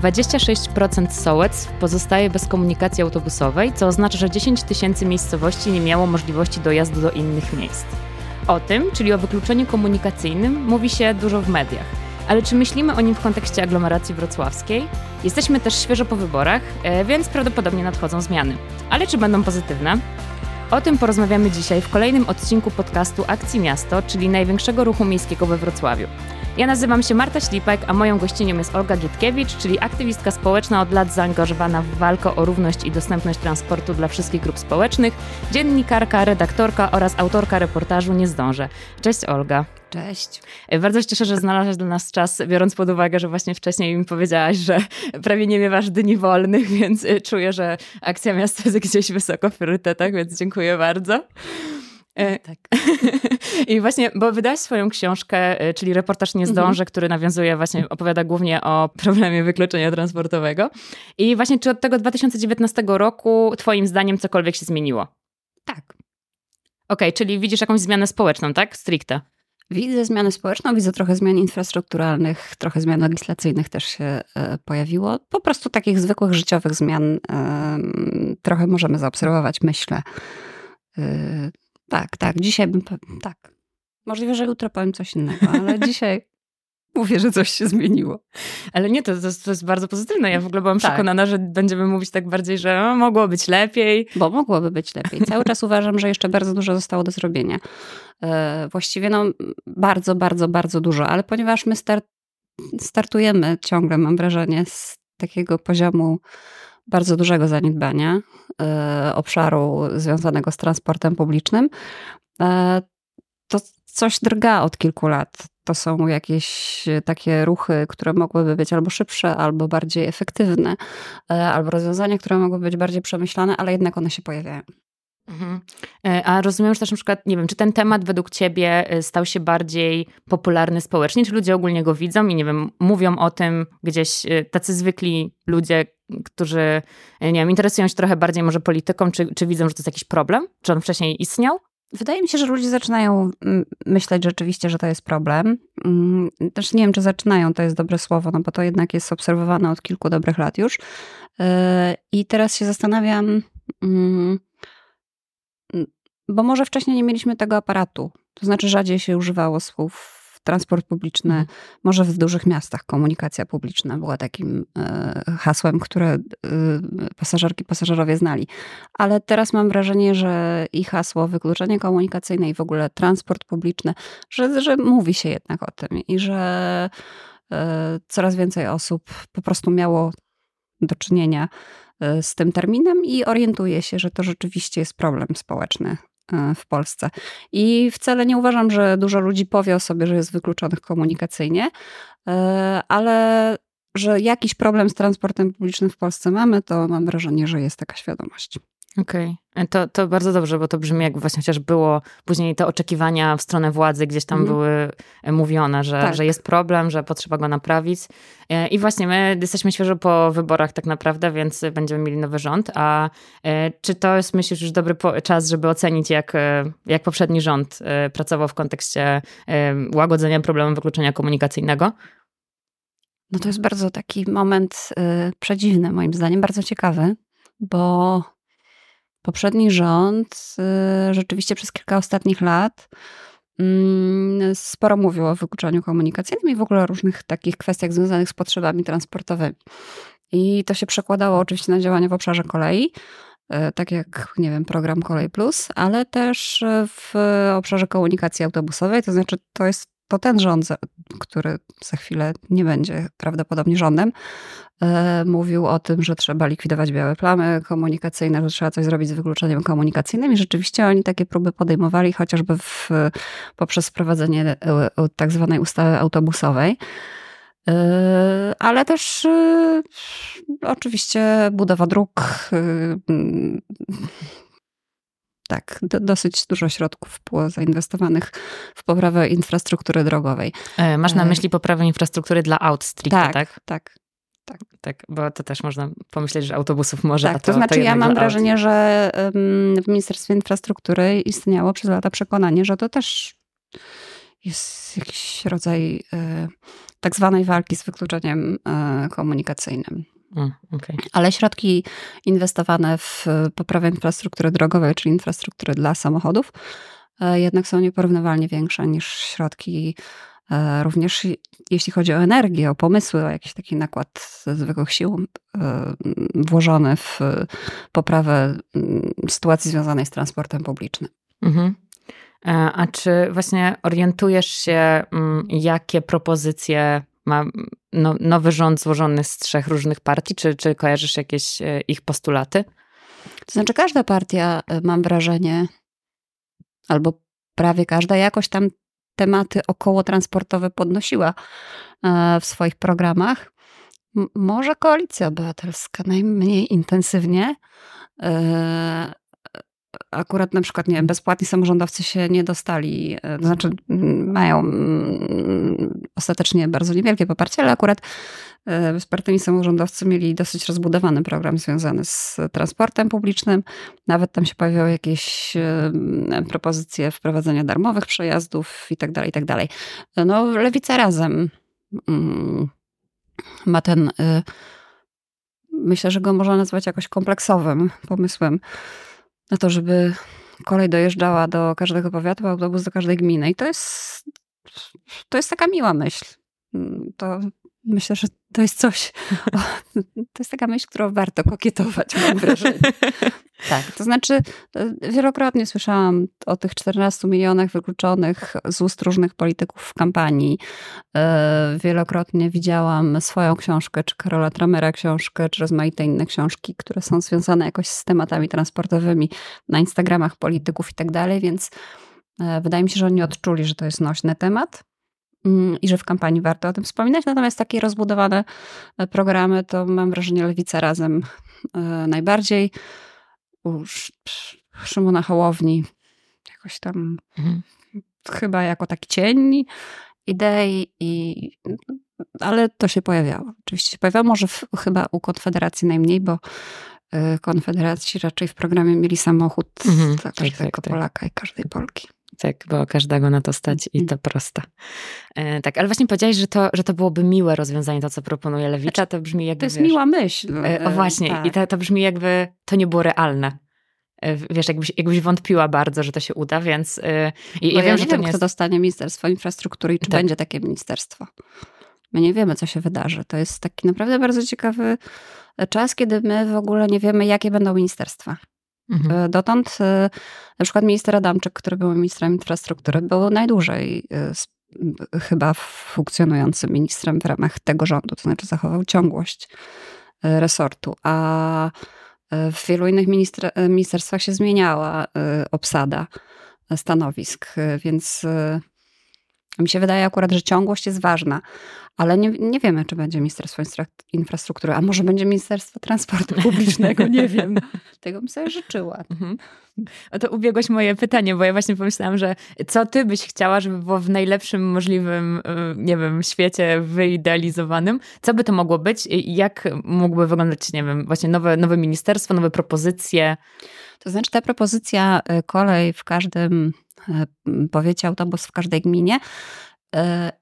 26% sołectw pozostaje bez komunikacji autobusowej, co oznacza, że 10 tysięcy miejscowości nie miało możliwości dojazdu do innych miejsc. O tym, czyli o wykluczeniu komunikacyjnym, mówi się dużo w mediach. Ale czy myślimy o nim w kontekście aglomeracji wrocławskiej? Jesteśmy też świeżo po wyborach, e, więc prawdopodobnie nadchodzą zmiany. Ale czy będą pozytywne? O tym porozmawiamy dzisiaj w kolejnym odcinku podcastu Akcji Miasto, czyli największego ruchu miejskiego we Wrocławiu. Ja nazywam się Marta Ślipek, a moją gościnią jest Olga Gietkiewicz, czyli aktywistka społeczna od lat zaangażowana w walkę o równość i dostępność transportu dla wszystkich grup społecznych, dziennikarka, redaktorka oraz autorka reportażu Nie zdążę. Cześć Olga. Cześć. Bardzo się cieszę, że znalazłaś dla nas czas, biorąc pod uwagę, że właśnie wcześniej mi powiedziałaś, że prawie nie miewasz dni wolnych, więc czuję, że akcja miasta jest gdzieś wysoko w priorytetach, więc dziękuję bardzo. E, tak. I właśnie, bo wydałaś swoją książkę, e, czyli reportaż Nie zdążę, mhm. który nawiązuje właśnie, opowiada głównie o problemie wykluczenia transportowego. I właśnie, czy od tego 2019 roku twoim zdaniem cokolwiek się zmieniło? Tak. Okej, okay, czyli widzisz jakąś zmianę społeczną, tak? Stricte. Widzę zmianę społeczną, widzę trochę zmian infrastrukturalnych, trochę zmian legislacyjnych też się e, pojawiło. Po prostu takich zwykłych życiowych zmian trochę możemy zaobserwować, myślę. Tak, tak. Dzisiaj bym. Tak. Możliwe, że jutro powiem coś innego, ale dzisiaj mówię, że coś się zmieniło. Ale nie, to, to, to jest bardzo pozytywne. Ja w ogóle byłam tak. przekonana, że będziemy mówić tak bardziej, że no, mogło być lepiej. Bo mogłoby być lepiej. Cały czas uważam, że jeszcze bardzo dużo zostało do zrobienia. E, właściwie no bardzo, bardzo, bardzo dużo, ale ponieważ my start, startujemy ciągle, mam wrażenie, z takiego poziomu bardzo dużego zaniedbania e, obszaru związanego z transportem publicznym, e, to coś drga od kilku lat. To są jakieś takie ruchy, które mogłyby być albo szybsze, albo bardziej efektywne, e, albo rozwiązania, które mogłyby być bardziej przemyślane, ale jednak one się pojawiają. Mhm. E, a rozumiem, że też na przykład, nie wiem, czy ten temat według ciebie e, stał się bardziej popularny społecznie, czy ludzie ogólnie go widzą i nie wiem, mówią o tym gdzieś e, tacy zwykli ludzie, którzy, nie wiem, interesują się trochę bardziej może polityką, czy, czy widzą, że to jest jakiś problem? Czy on wcześniej istniał? Wydaje mi się, że ludzie zaczynają myśleć rzeczywiście, że to jest problem. Mm, też nie wiem, czy zaczynają, to jest dobre słowo, no bo to jednak jest obserwowane od kilku dobrych lat już. I teraz się zastanawiam, mm, bo może wcześniej nie mieliśmy tego aparatu. To znaczy rzadziej się używało słów transport publiczny, mhm. może w dużych miastach komunikacja publiczna była takim e, hasłem, które e, pasażerki, pasażerowie znali. Ale teraz mam wrażenie, że i hasło wykluczenie komunikacyjne i w ogóle transport publiczny, że, że mówi się jednak o tym i że e, coraz więcej osób po prostu miało do czynienia z tym terminem i orientuje się, że to rzeczywiście jest problem społeczny E, w Polsce. I wcale nie uważam, że dużo ludzi powie o sobie, że jest wykluczonych komunikacyjnie, e, ale że jakiś problem z transportem publicznym w Polsce mamy, to mam wrażenie, że jest taka świadomość. Okej, okay. to, to bardzo dobrze, bo to brzmi jak właśnie chociaż było później te oczekiwania w stronę władzy gdzieś tam mm. były e, mówione, że, tak. że jest problem, że potrzeba go naprawić. E, I właśnie my jesteśmy świeżo po wyborach tak naprawdę, więc będziemy mieli nowy rząd. A e, czy to jest, myślisz, już dobry czas, żeby ocenić, jak, jak poprzedni rząd pracował w kontekście łagodzenia problemu wykluczenia komunikacyjnego? No to jest bardzo taki moment przedziwny, moim zdaniem, bardzo ciekawy, bo poprzedni rząd y, rzeczywiście przez kilka ostatnich lat mm, sporo mówił o wykluczeniu komunikacyjnym i w ogóle o różnych takich kwestiach związanych z potrzebami transportowymi. I to się przekładało oczywiście na działania w obszarze kolei, y, tak jak, nie wiem, program Kolej Plus, ale też w obszarze komunikacji autobusowej, to znaczy to jest to ten rząd, który za chwilę nie będzie prawdopodobnie rządem, e, mówił o tym, że trzeba likwidować białe plamy komunikacyjne, że trzeba coś zrobić z wykluczeniem komunikacyjnym i rzeczywiście oni takie próby podejmowali chociażby w, poprzez wprowadzenie e, tak zwanej ustawy autobusowej. E, ale też oczywiście budowa dróg, tak, do, dosyć dużo środków było zainwestowanych w poprawę infrastruktury drogowej. E, masz na e, myśli poprawę infrastruktury dla aut stricte, tak? Tak, tak. Tak. tak, bo to też można pomyśleć, że autobusów może. Tak, to, to znaczy to ja mam wrażenie, aut. że w Ministerstwie Infrastruktury istniało przez lata przekonanie, że to też jest jakiś rodzaj tak zwanej walki z wykluczeniem komunikacyjnym. Okay. Ale środki inwestowane w poprawę infrastruktury drogowej, czyli infrastruktury dla samochodów, jednak są nieporównywalnie większe niż środki E, również jeśli chodzi o energię, o pomysły, o jakiś taki nakład zwykłych sił e, włożony w poprawę mm, sytuacji związanej z transportem publicznym. Mhm. E, a czy właśnie orientujesz się, jakie propozycje ma no, nowy rząd złożony z trzech różnych partii? Czy, czy kojarzysz jakieś ich postulaty? To znaczy, każda partia, mam wrażenie, albo prawie każda, jakoś tam tematy okołotransportowe podnosiła e, w swoich programach. Może koalicja obywatelska najmniej intensywnie. E, akurat na przykład, nie bezpłatni samorządowcy się nie dostali, e, to znaczy mają ostatecznie bardzo niewielkie poparcie, ale akurat bezpartyjni samorządowcy mieli dosyć rozbudowany program związany z transportem publicznym. Nawet tam się pojawiały jakieś propozycje wprowadzenia darmowych przejazdów i tak dalej, i tak. No, Lewica razem mm, ma ten, myślę, że go można nazwać jakoś kompleksowym pomysłem na to, żeby kolej dojeżdżała do każdego powiatu, autobus do każdej gminy. I to jest, to jest taka miła myśl. To myślę, że to jest coś, o, to jest taka myśl, którą warto kokietować, mam wrażenie. Tak, to znaczy e, wielokrotnie słyszałam o tych 14 milionach wykluczonych z ust różnych polityków w kampanii. E, wielokrotnie widziałam swoją książkę, czy Karola Tramera książkę, czy rozmaite inne książki, które są związane jakoś z tematami transportowymi na Instagramach polityków i tak dalej, więc e, wydaje mi się, że oni odczuli, że to jest nośny temat. Mm, i że w kampanii warto o tym wspominać. Natomiast takie rozbudowane e, programy to mam wrażenie Lewica razem e, najbardziej. U Szymona Hołowni jakoś tam mhm. chyba jako taki cień idei, i, ale to się pojawiało. Oczywiście się pojawiało, może w, chyba u Konfederacji najmniej, bo e, Konfederacji raczej w programie mieli samochód mhm, dla tak, każdego tak, tak, Polaka i każdej Polki. Tak, bo każdego na to stać i to proste. E, tak, ale właśnie powiedziałeś, że to, że to byłoby miłe rozwiązanie, to co proponuje Lewica, znaczy, to brzmi jakby... To jest wiesz, miła myśl. E, o właśnie, tak. i to, to brzmi jakby to nie było realne. E, wiesz, jakbyś, jakbyś wątpiła bardzo, że to się uda, więc e, ja, wiem, że to wiem, nie kto dostanie Ministerstwo Infrastruktury i czy tak. będzie takie ministerstwo. My nie wiemy, co się wydarzy. To jest taki naprawdę bardzo ciekawy czas, kiedy my w ogóle nie wiemy, jakie będą ministerstwa. Mhm. E, dotąd e, na przykład minister Adamczyk, który był ministrem infrastruktury, był najdłużej e, chyba funkcjonującym ministrem w ramach tego rządu, to znaczy zachował ciągłość resortu, a w wielu innych ministerstwach się zmieniała obsada stanowisk, więc mi się wydaje akurat, że ciągłość jest ważna, ale nie, nie wiemy, czy będzie Ministerstwo Infrastruktury, a może będzie Ministerstwo Transportu Publicznego, nie wiem. Tego bym sobie życzyła. Mhm. No to ubiegłaś moje pytanie, bo ja właśnie pomyślałam, że co ty byś chciała, żeby było w najlepszym możliwym, y, nie wiem, świecie wyidealizowanym? Co by to mogło być? Jak mógłby wyglądać, nie wiem, właśnie nowe, nowe ministerstwo, nowe propozycje? To znaczy ta propozycja y, kolej w każdym powiecie autobus w każdej gminie. E,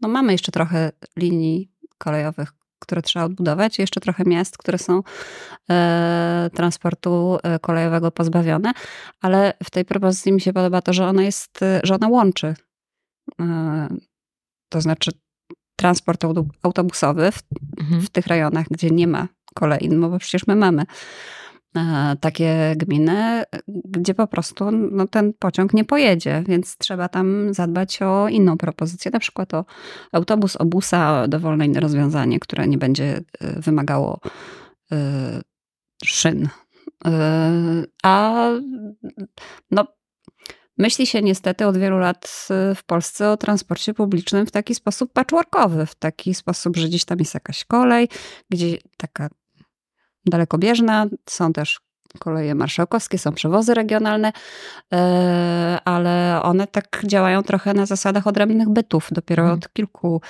no mamy jeszcze trochę linii kolejowych, które trzeba odbudować, jeszcze trochę miast, które są e, transportu kolejowego pozbawione, ale w tej propozycji mi się podoba to, że ona jest, że ona łączy. To znaczy transport autobusowy w, mhm. w tych rejonach, gdzie nie ma kolei, no bo przecież my mamy E, takie gminy, gdzie po prostu no, ten pociąg nie pojedzie, więc trzeba tam zadbać o inną propozycję, na przykład o autobus, obusa, dowolne inne rozwiązanie, które nie będzie e, wymagało e, szyn. A no, myśli się niestety od wielu lat w Polsce o transporcie publicznym w taki sposób patchworkowy, w taki sposób, że gdzieś tam jest jakaś kolej, gdzie taka dalekobieżna, są też koleje marszałkowskie, są przewozy regionalne, e, ale one tak działają trochę na zasadach odrębnych bytów. Dopiero hmm. od kilku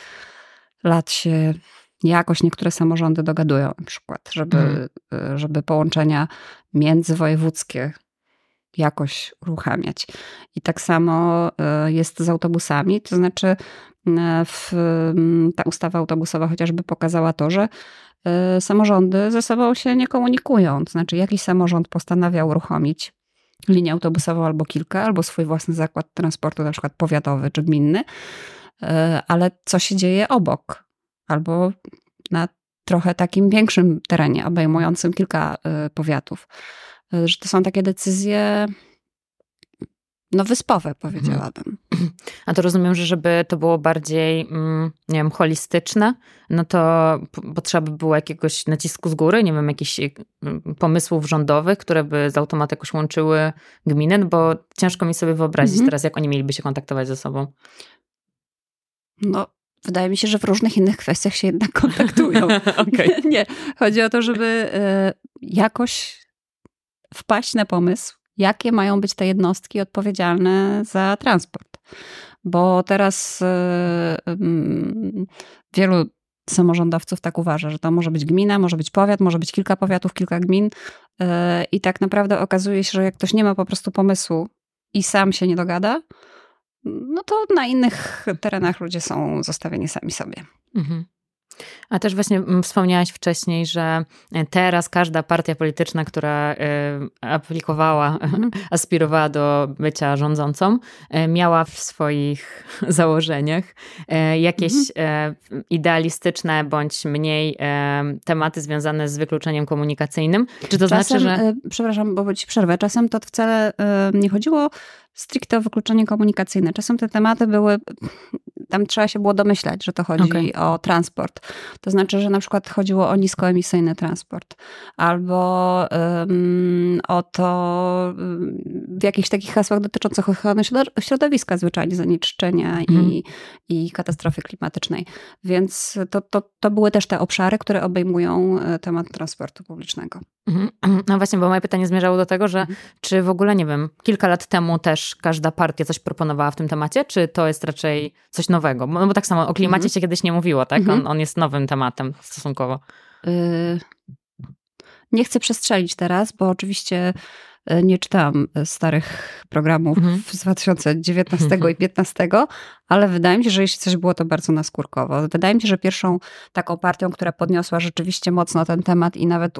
lat się jakoś niektóre samorządy dogadują na przykład, żeby, hmm. żeby połączenia międzywojewódzkie jakoś uruchamiać. I tak samo jest z autobusami, to znaczy w, ta ustawa autobusowa chociażby pokazała to, że samorządy ze sobą się nie komunikują. To znaczy jakiś samorząd postanawia uruchomić linię autobusową albo kilka, albo swój własny zakład transportu, na przykład powiatowy czy gminny, e, ale co się dzieje obok, albo na trochę takim większym terenie, obejmującym kilka e, powiatów. Że to są takie decyzje no wyspowe, powiedziałabym. A to rozumiem, że żeby to było bardziej, mm, nie wiem, holistyczne, no to potrzeba by było jakiegoś nacisku z góry, nie wiem, jakichś y, pomysłów rządowych, które by z automatu jakoś łączyły gminy, bo ciężko mi sobie wyobrazić mhm. teraz, jak oni mieliby się kontaktować ze sobą. No, wydaje mi się, że w różnych innych kwestiach się jednak kontaktują. okay. Nie, chodzi o to, żeby y, jakoś wpaść na pomysł, jakie mają być te jednostki odpowiedzialne za transport. Bo teraz yy, wielu samorządowców tak uważa, że to może być gmina, może być powiat, może być kilka powiatów, kilka gmin. Yy, I tak naprawdę okazuje się, że jak ktoś nie ma po prostu pomysłu i sam się nie dogada, no to na innych terenach ludzie są zostawieni sami sobie. Mhm. A też właśnie mm, wspomniałaś wcześniej, że e, teraz każda partia polityczna, która e, aplikowała, aspirowała do bycia rządzącą, e, miała w swoich założeniach jakieś mhm. idealistyczne bądź mniej tematy związane z wykluczeniem komunikacyjnym. Czy to czasem, znaczy, że. Przepraszam, bo ci przerwę. Czasem to wcale nie chodziło stricte o wykluczenie komunikacyjne. Czasem te tematy były, tam trzeba się było domyślać, że to chodzi okay. o transport. To znaczy, że na przykład chodziło o niskoemisyjny transport, albo um, o to w jakichś takich hasłach dotyczących ochrony środowiska, zwyczajnie zanieczyszczenia i, mhm. i katastrofy klimatycznej. Więc to, to, to były też te obszary, które obejmują e, temat transportu publicznego. Mhm. No właśnie, bo moje pytanie zmierzało do tego, że mhm. czy w ogóle, nie wiem, kilka lat temu też każda partia coś proponowała w tym temacie, czy to jest raczej coś nowego? No bo tak samo o klimacie mhm. się kiedyś nie mówiło, tak? On, on jest nowym tematem stosunkowo. Y nie chcę przestrzelić teraz, bo oczywiście y, nie czytałam starych programów mhm. z 2019 i 2015, ale wydaje mi się, że jeśli coś było, to bardzo naskórkowo. Wydaje mi się, że pierwszą taką partią, która podniosła rzeczywiście mocno ten temat i nawet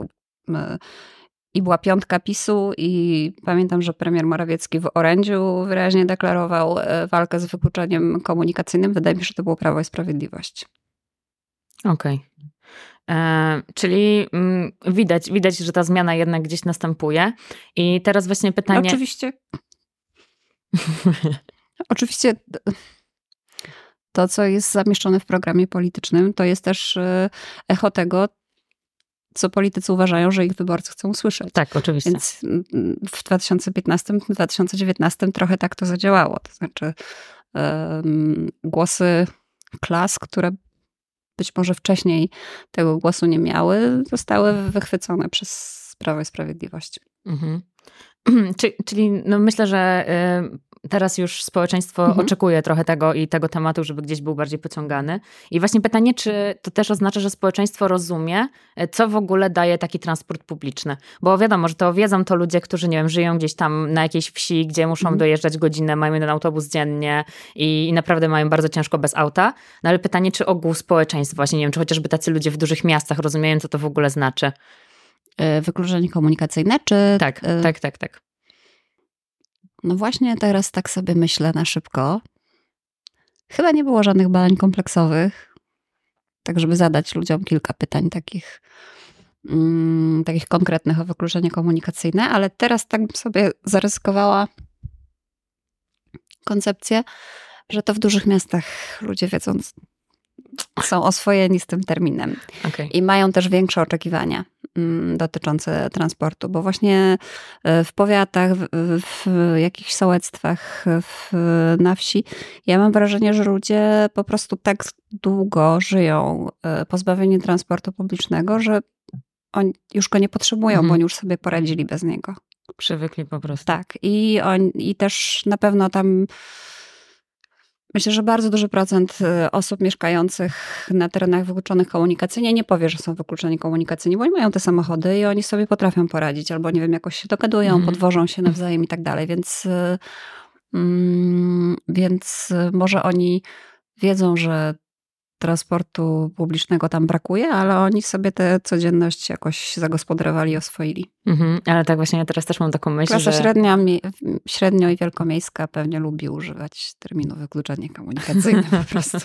i była piątka PiSu i pamiętam, że premier Morawiecki w orędziu wyraźnie deklarował e, walkę z wykluczeniem komunikacyjnym. Wydaje mi się, że to było Prawo i Sprawiedliwość. Okej. Okay. E, czyli mm, widać, widać, że ta zmiana jednak gdzieś następuje. I teraz właśnie pytanie. Oczywiście. Oczywiście to, co jest zamieszczone w programie politycznym, to jest też e, echo tego, co politycy uważają, że ich wyborcy chcą usłyszeć. Tak, oczywiście. Więc w 2015-2019 trochę tak to zadziałało. To znaczy um, głosy klas, które być może wcześniej tego głosu nie miały, zostały wychwycone przez Prawo i Sprawiedliwość. Mhm. Czyli no myślę, że teraz już społeczeństwo mhm. oczekuje trochę tego i tego tematu, żeby gdzieś był bardziej pociągany. I właśnie pytanie, czy to też oznacza, że społeczeństwo rozumie, e, co w ogóle daje taki transport publiczny? Bo wiadomo, że to wiedzą to ludzie, którzy, nie wiem, żyją gdzieś tam na jakiejś wsi, gdzie muszą mhm. dojeżdżać godzinę, mają jeden autobus dziennie i, i, naprawdę mają bardzo ciężko bez auta. No ale pytanie, czy ogół społeczeństwa, właśnie nie wiem, czy chociażby tacy ludzie w dużych miastach rozumieją, co to w ogóle znaczy? E, wykluczenie komunikacyjne, czy... Tak, y tak, tak, tak. No właśnie teraz tak sobie myślę na szybko. Chyba nie było żadnych badań kompleksowych, tak żeby zadać ludziom kilka pytań takich, mm, takich konkretnych o wykluczenie komunikacyjne, ale teraz tak bym sobie zaryzykowała koncepcję, że to w dużych miastach ludzie wiedzą, są oswojeni z tym terminem okay. i mają też większe oczekiwania. Mm, dotyczące transportu, bo właśnie e, w powiatach, w, w jakichś sołectwach, w, na wsi, ja mam wrażenie, że ludzie po prostu tak długo żyją e, pozbawieni transportu publicznego, że oni już go nie potrzebują, mhm. bo oni już sobie poradzili bez niego. Przywykli po prostu. Tak. I, on, i też na pewno tam Myślę, że bardzo duży procent y, osób mieszkających na terenach wykluczonych komunikacyjnie nie powie, że są wykluczeni komunikacyjnie, bo oni mają te samochody i oni sobie potrafią poradzić, albo nie wiem, jakoś się dogadują, mm. podwożą się nawzajem i tak dalej, więc, y, mm, więc może oni wiedzą, że transportu publicznego tam brakuje, ale oni sobie tę codzienność jakoś zagospodarowali, oswoili. Mhm, ale tak właśnie ja teraz też mam taką myśl, Klasa że... średnia, średnio i wielkomiejska pewnie lubi używać terminu wykluczenie komunikacyjne po prostu.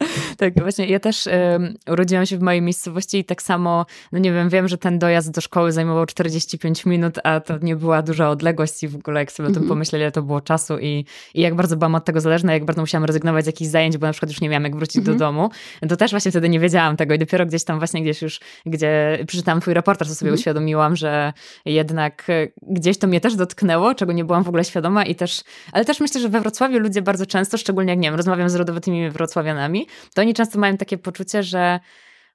Tak, właśnie ja też um, urodziłam się w mojej miejscowości i tak samo, no nie wiem, wiem, że ten dojazd do szkoły zajmował 45 minut, a to nie była duża odległość i w ogóle jak sobie o tym mhm. pomyśleli, ile to było czasu i, i jak bardzo byłam od tego zależna, jak bardzo musiałam rezygnować z jakichś zajęć, bo na przykład już nie miałam jak wrócić mm -hmm. do mhm. domu, to też właśnie wtedy nie wiedziałam tego i dopiero gdzieś tam właśnie gdzieś już, gdzie przeczytałam twój reportaż, to sobie mm -hmm. uświadomiłam, że jednak e, gdzieś to mnie też dotknęło, czego nie byłam w ogóle świadoma i też, ale też myślę, że we Wrocławiu ludzie bardzo często, szczególnie jak nie wiem, rozmawiam z rodowytymi wrocławianami, to oni często mają takie poczucie, że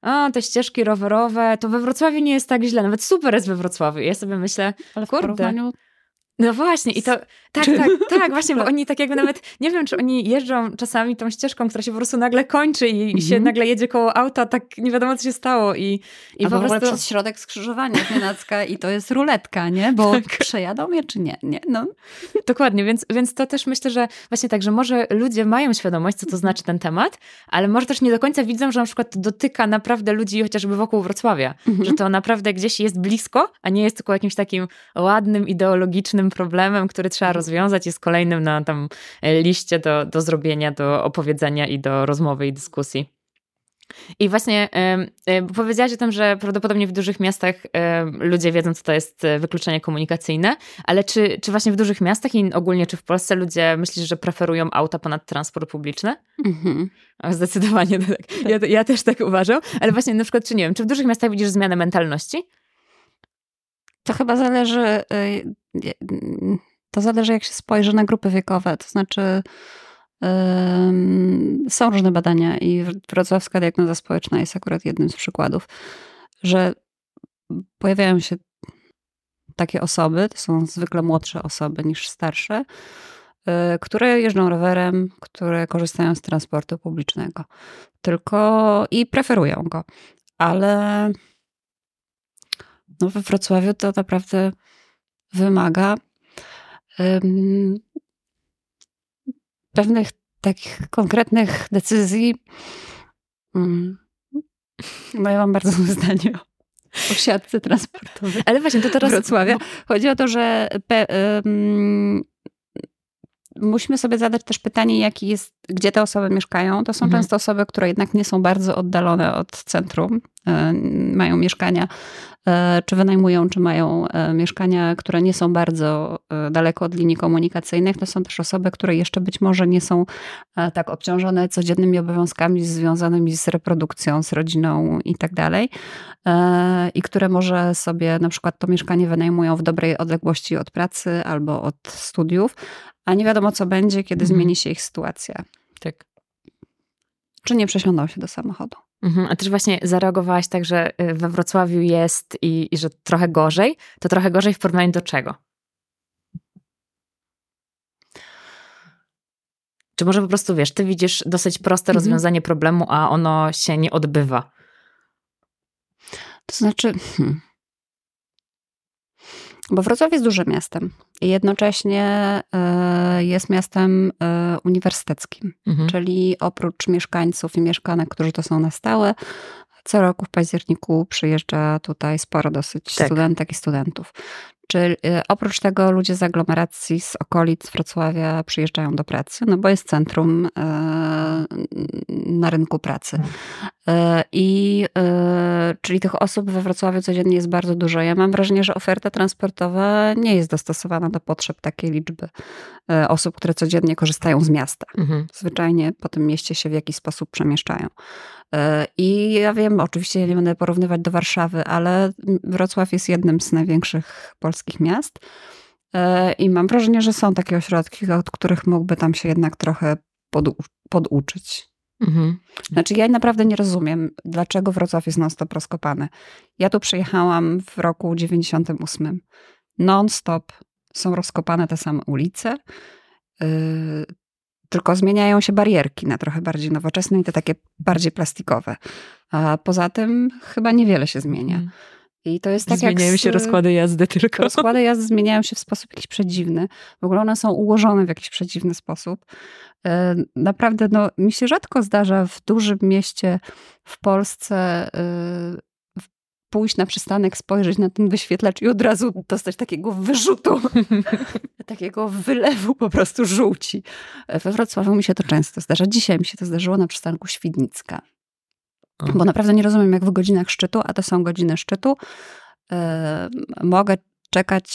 a, te ścieżki rowerowe, to we Wrocławiu nie jest tak źle, nawet super jest we Wrocławiu. Ja sobie myślę, Ale w kurde, no właśnie, i to tak, tak, tak, właśnie, bo oni tak jakby nawet, nie wiem, czy oni jeżdżą czasami tą ścieżką, która się po prostu nagle kończy i, mm -hmm. się mhm. nagle jedzie koło auta, tak nie wiadomo, co się stało. I, i po prostu... przez środek skrzyżowania Nienacka i to jest ruletka, nie? Bo tak. przejadą je, czy nie? nie? No. Dokładnie, więc, więc to też myślę, że właśnie tak, że może ludzie mają świadomość, co to znaczy ten temat, ale może też nie do końca widzą, że na przykład to dotyka naprawdę ludzi chociażby wokół Wrocławia, mm -hmm. że to naprawdę gdzieś jest blisko, a nie jest tylko jakimś takim ładnym, ideologicznym problemem, który trzeba mhm. rozwiązać, jest kolejnym na tam e, liście do, do zrobienia, do opowiedzenia i do rozmowy i dyskusji. I właśnie y, powiedziałaś o tym, że prawdopodobnie w dużych miastach y, ludzie wiedzą, co to jest wykluczenie komunikacyjne, ale czy, czy właśnie w dużych miastach i ogólnie czy w Polsce ludzie myślisz, że preferują auta ponad transport publiczny? Mhm. Zdecydowanie tak. Ja, ja, też tak uważam, ale właśnie na przykład, czy nie wiem, czy w dużych miastach widzisz zmianę mentalności? To chyba zależy, y, to zależy jak się spojrzy na grupy wiekowe, to znaczy są różne badania i wrocławska diagnoza społeczna jest akurat jednym z przykładów, że pojawiają się takie osoby, to są zwykle młodsze osoby niż starsze, y, które jeżdżą rowerem, które korzystają z transportu publicznego. Tylko i preferują go. Ale no we Wrocławiu to naprawdę wymaga um, pewnych takich konkretnych decyzji. Um, no ja mam bardzo złe zdanie o, o siatce transportowej. Ale właśnie to teraz... Wrocławia. Chodzi o to, że pe, um, musimy sobie zadać też pytanie, jaki jest, gdzie te osoby mieszkają. To są mhm. często osoby, które jednak nie są bardzo oddalone od centrum, mają mieszkania, e, czy wynajmują, czy mają e, mieszkania, które nie są bardzo daleko od linii komunikacyjnych. To są też osoby, które jeszcze być może nie są tak obciążone codziennymi obowiązkami związanymi z reprodukcją, z rodziną i tak dalej. I które może sobie na przykład to mieszkanie wynajmują w dobrej odległości od pracy albo od studiów, a nie wiadomo, co będzie, kiedy mhm. zmieni się ich sytuacja. Tak. Czy nie przesiądą się do samochodu. Mhm. A też właśnie zareagowałaś tak, że y, we Wrocławiu jest i, i że trochę gorzej. To trochę gorzej w porównaniu do czego? Czy może po prostu wiesz, ty widzisz dosyć proste mhm. rozwiązanie problemu, a ono się nie odbywa? To znaczy, hmm. Bo Wrocław jest dużym miastem i jednocześnie e, jest miastem e, uniwersyteckim, mhm. czyli oprócz mieszkańców i mieszkanek, którzy to są na stałe, co roku w październiku przyjeżdża tutaj sporo dosyć tak. studentek i studentów. Czy oprócz tego ludzie z aglomeracji, z okolic Wrocławia przyjeżdżają do pracy, no bo jest centrum e, na rynku pracy. E, I e, czyli tych osób we Wrocławiu codziennie jest bardzo dużo. Ja mam wrażenie, że oferta transportowa nie jest dostosowana do potrzeb takiej liczby osób, które codziennie korzystają z miasta. Mhm. Zwyczajnie po tym mieście się w jakiś sposób przemieszczają. I ja wiem, oczywiście nie będę porównywać do Warszawy, ale Wrocław jest jednym z największych polskich miast. E, I mam wrażenie, że są takie ośrodki, od których mógłby tam się jednak trochę podu poduczyć. Mhm. Znaczy, ja naprawdę nie rozumiem, dlaczego Wrocław jest non-stop rozkopany. Ja tu przyjechałam w roku 98. Non-stop są rozkopane te same ulice. E, tylko zmieniają się barierki na trochę bardziej nowoczesne i te takie bardziej plastikowe. A poza tym chyba niewiele się zmienia. Mhm. I to jest tak Zmieniają jak z, się rozkłady jazdy tylko. Rozkłady jazdy zmieniają się w sposób jakiś przedziwny. W ogóle one są ułożone w jakiś przedziwny sposób. E, naprawdę, no, mi się rzadko zdarza w dużym mieście w Polsce e, pójść na przystanek, spojrzeć na ten wyświetlacz i od razu dostać takiego wyrzutu, takiego wylewu po prostu żółci. We Wrocławiu mi się to często zdarza. Dzisiaj mi się to zdarzyło na przystanku Świdnicka. Bo naprawdę nie rozumiem, jak w godzinach szczytu, a to są godziny szczytu, yy, mogę czekać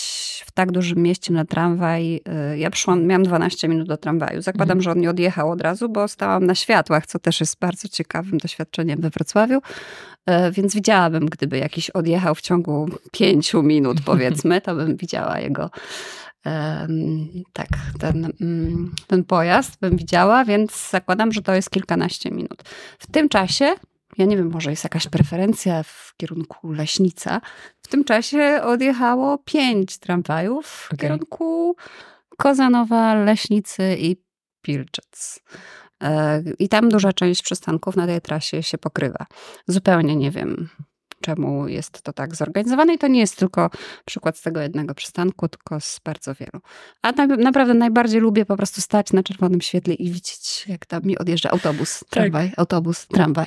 w tak dużym mieście na tramwaj. Yy, ja przyszłam, miałam 12 minut do tramwaju. Zakładam, mhm. że on nie odjechał od razu, bo stałam na światłach, co też jest bardzo ciekawym doświadczeniem we Wrocławiu. Yy, więc widziałabym, gdyby jakiś odjechał w ciągu 5 minut, powiedzmy, to bym widziała jego tak, ten, mm, ten pojazd bym widziała, więc zakładam, że to jest kilkanaście minut. W tym czasie ja nie wiem, może jest jakaś preferencja w kierunku Leśnica. W tym czasie odjechało pięć tramwajów w okay. kierunku Kozanowa, Leśnicy i Pilczec. E, I tam duża część przystanków na tej trasie się pokrywa. Zupełnie nie wiem, czemu jest to tak zorganizowane. I to nie jest tylko przykład z tego jednego przystanku, tylko z bardzo wielu. A na, naprawdę najbardziej lubię po prostu stać na czerwonym świetle i widzieć, jak tam mi odjeżdża autobus, tak. tramwaj, tak. autobus, tramwaj.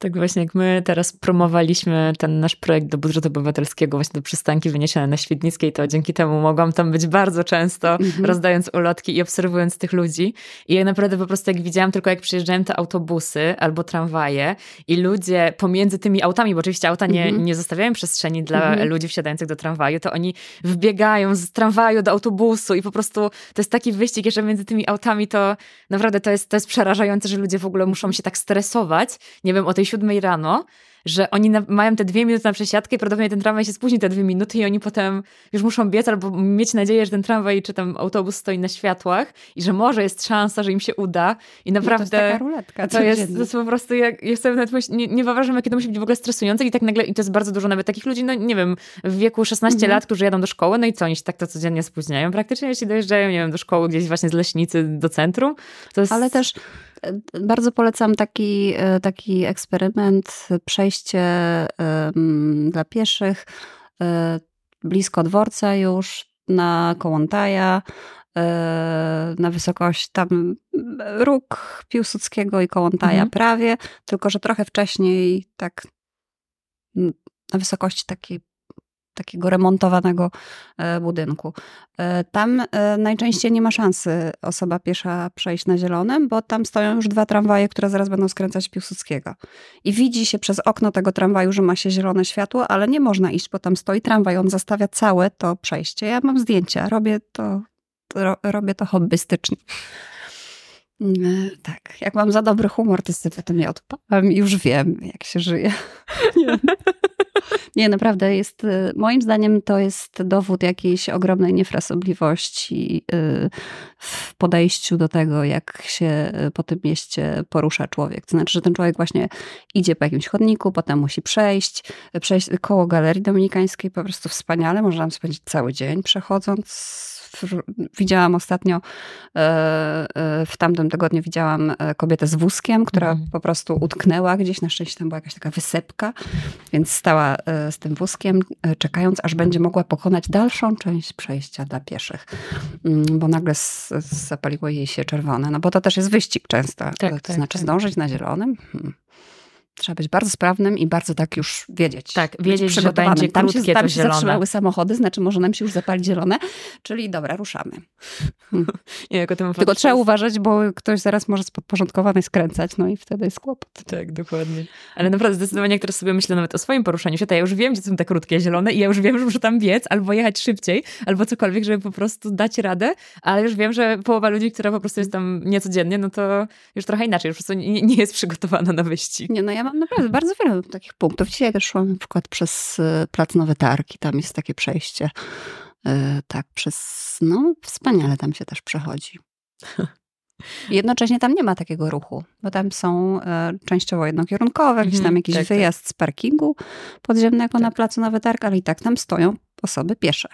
Tak właśnie jak my teraz promowaliśmy ten nasz projekt do budżetu obywatelskiego, właśnie do przystanki wyniesione na Świdnickiej, to dzięki temu mogłam tam być bardzo często, mm -hmm. rozdając ulotki i obserwując tych ludzi. I ja naprawdę po prostu jak widziałam tylko jak przyjeżdżają te autobusy albo tramwaje i ludzie pomiędzy tymi autami, bo oczywiście auta nie, mm -hmm. nie zostawiają przestrzeni dla mm -hmm. ludzi wsiadających do tramwaju, to oni wbiegają z tramwaju do autobusu i po prostu to jest taki wyścig, że między tymi autami to naprawdę to jest, to jest przerażające, że ludzie w ogóle muszą się tak stresować. Nie wiem, o tej siódmej rano, że oni na, mają te dwie minuty na przesiadkę i prawdopodobnie ten tramwaj się spóźni te dwie minuty i oni potem już muszą biec albo mieć nadzieję, że ten tramwaj czy tam autobus stoi na światłach i że może jest szansa, że im się uda. I naprawdę no to jest taka ruletka to jest, to jest po prostu, jak, ja sobie nawet nie, nie wyobrażam, jakie to musi być w ogóle stresujące i tak nagle, i to jest bardzo dużo nawet takich ludzi, no nie wiem, w wieku 16 mhm. lat, którzy jadą do szkoły, no i co, oni się tak to codziennie spóźniają. Praktycznie jeśli dojeżdżają, nie wiem, do szkoły gdzieś właśnie z Leśnicy do centrum, jest... Ale też bardzo polecam taki, e, taki eksperyment, przejście dla pieszych e, blisko dworca już na Kołątaja, e, na wysokość tam róg Piłsudskiego i Kołątaja mhm. prawie, tylko że trochę wcześniej tak na wysokości takiej takiego remontowanego e, budynku. E, tam e, najczęściej nie ma szansy osoba piesza przejść na zielonym, bo tam stoją już dwa tramwaje, które zaraz będą skręcać Piłsudskiego. I widzi się przez okno tego tramwaju, że ma się zielone światło, ale nie można iść, bo tam stoi tramwaj, on zastawia całe to przejście. Ja mam zdjęcia, robię to, to robię to hobbystycznie. Tak, jak mam za dobry humor, to sobie to nie odpałem i już wiem, jak się żyje. Nie. Nie, naprawdę jest, y, moim zdaniem to jest dowód jakiejś ogromnej niefrasobliwości y, w podejściu do tego, jak się y, po tym mieście porusza człowiek. To znaczy, że ten człowiek właśnie idzie po jakimś chodniku, potem musi przejść, przejść koło Galerii Dominikańskiej, po prostu wspaniale, można tam spędzić cały dzień przechodząc widziałam ostatnio, e, e, w tamtym tygodniu widziałam e, kobietę z wózkiem, która mhm. po prostu utknęła gdzieś, na szczęście tam była jakaś taka wysepka, więc stała z tym wózkiem, czekając, aż będzie mogła pokonać dalszą część przejścia dla pieszych, mm, bo nagle zapaliło jej się czerwone, no bo to też jest wyścig często, tak, to tak, znaczy tak. zdążyć na zielonym. Hmm. Trzeba być bardzo sprawnym i bardzo tak już wiedzieć. Tak, wiedzieć, że będzie tam się, tam się zatrzymały samochody, znaczy może nam się już zapalić zielone, czyli dobra, ruszamy. Hmm. Nie, Tylko trzeba uważać, bo ktoś zaraz może z podporządkowanej skręcać, no i wtedy jest kłopot. Tak, dokładnie. Ale naprawdę zdecydowanie, jak teraz sobie myślę nawet o swoim poruszaniu się, to ja już wiem, gdzie są te krótkie zielone i ja już wiem, że muszę tam biec albo jechać szybciej, albo cokolwiek, żeby po prostu dać radę, ale już wiem, że połowa ludzi, która po prostu jest tam niecodziennie, no to już trochę inaczej, już po prostu nie, nie jest przygotowana na wyścig. Nie, no ja mam naprawdę bardzo wiele takich punktów. Dzisiaj też szłam na przykład przez e, Plac Nowe Targi, tam jest takie przejście. E, tak, przez, no wspaniale tam się też przechodzi. Jednocześnie tam nie ma takiego ruchu, bo tam są e, częściowo jednokierunkowe, gdzieś tam mhm, jakiś tak, tak. wyjazd tak. z parkingu podziemnego tak. na placu Nowy Targ, ale i tak tam stoją osoby piesze.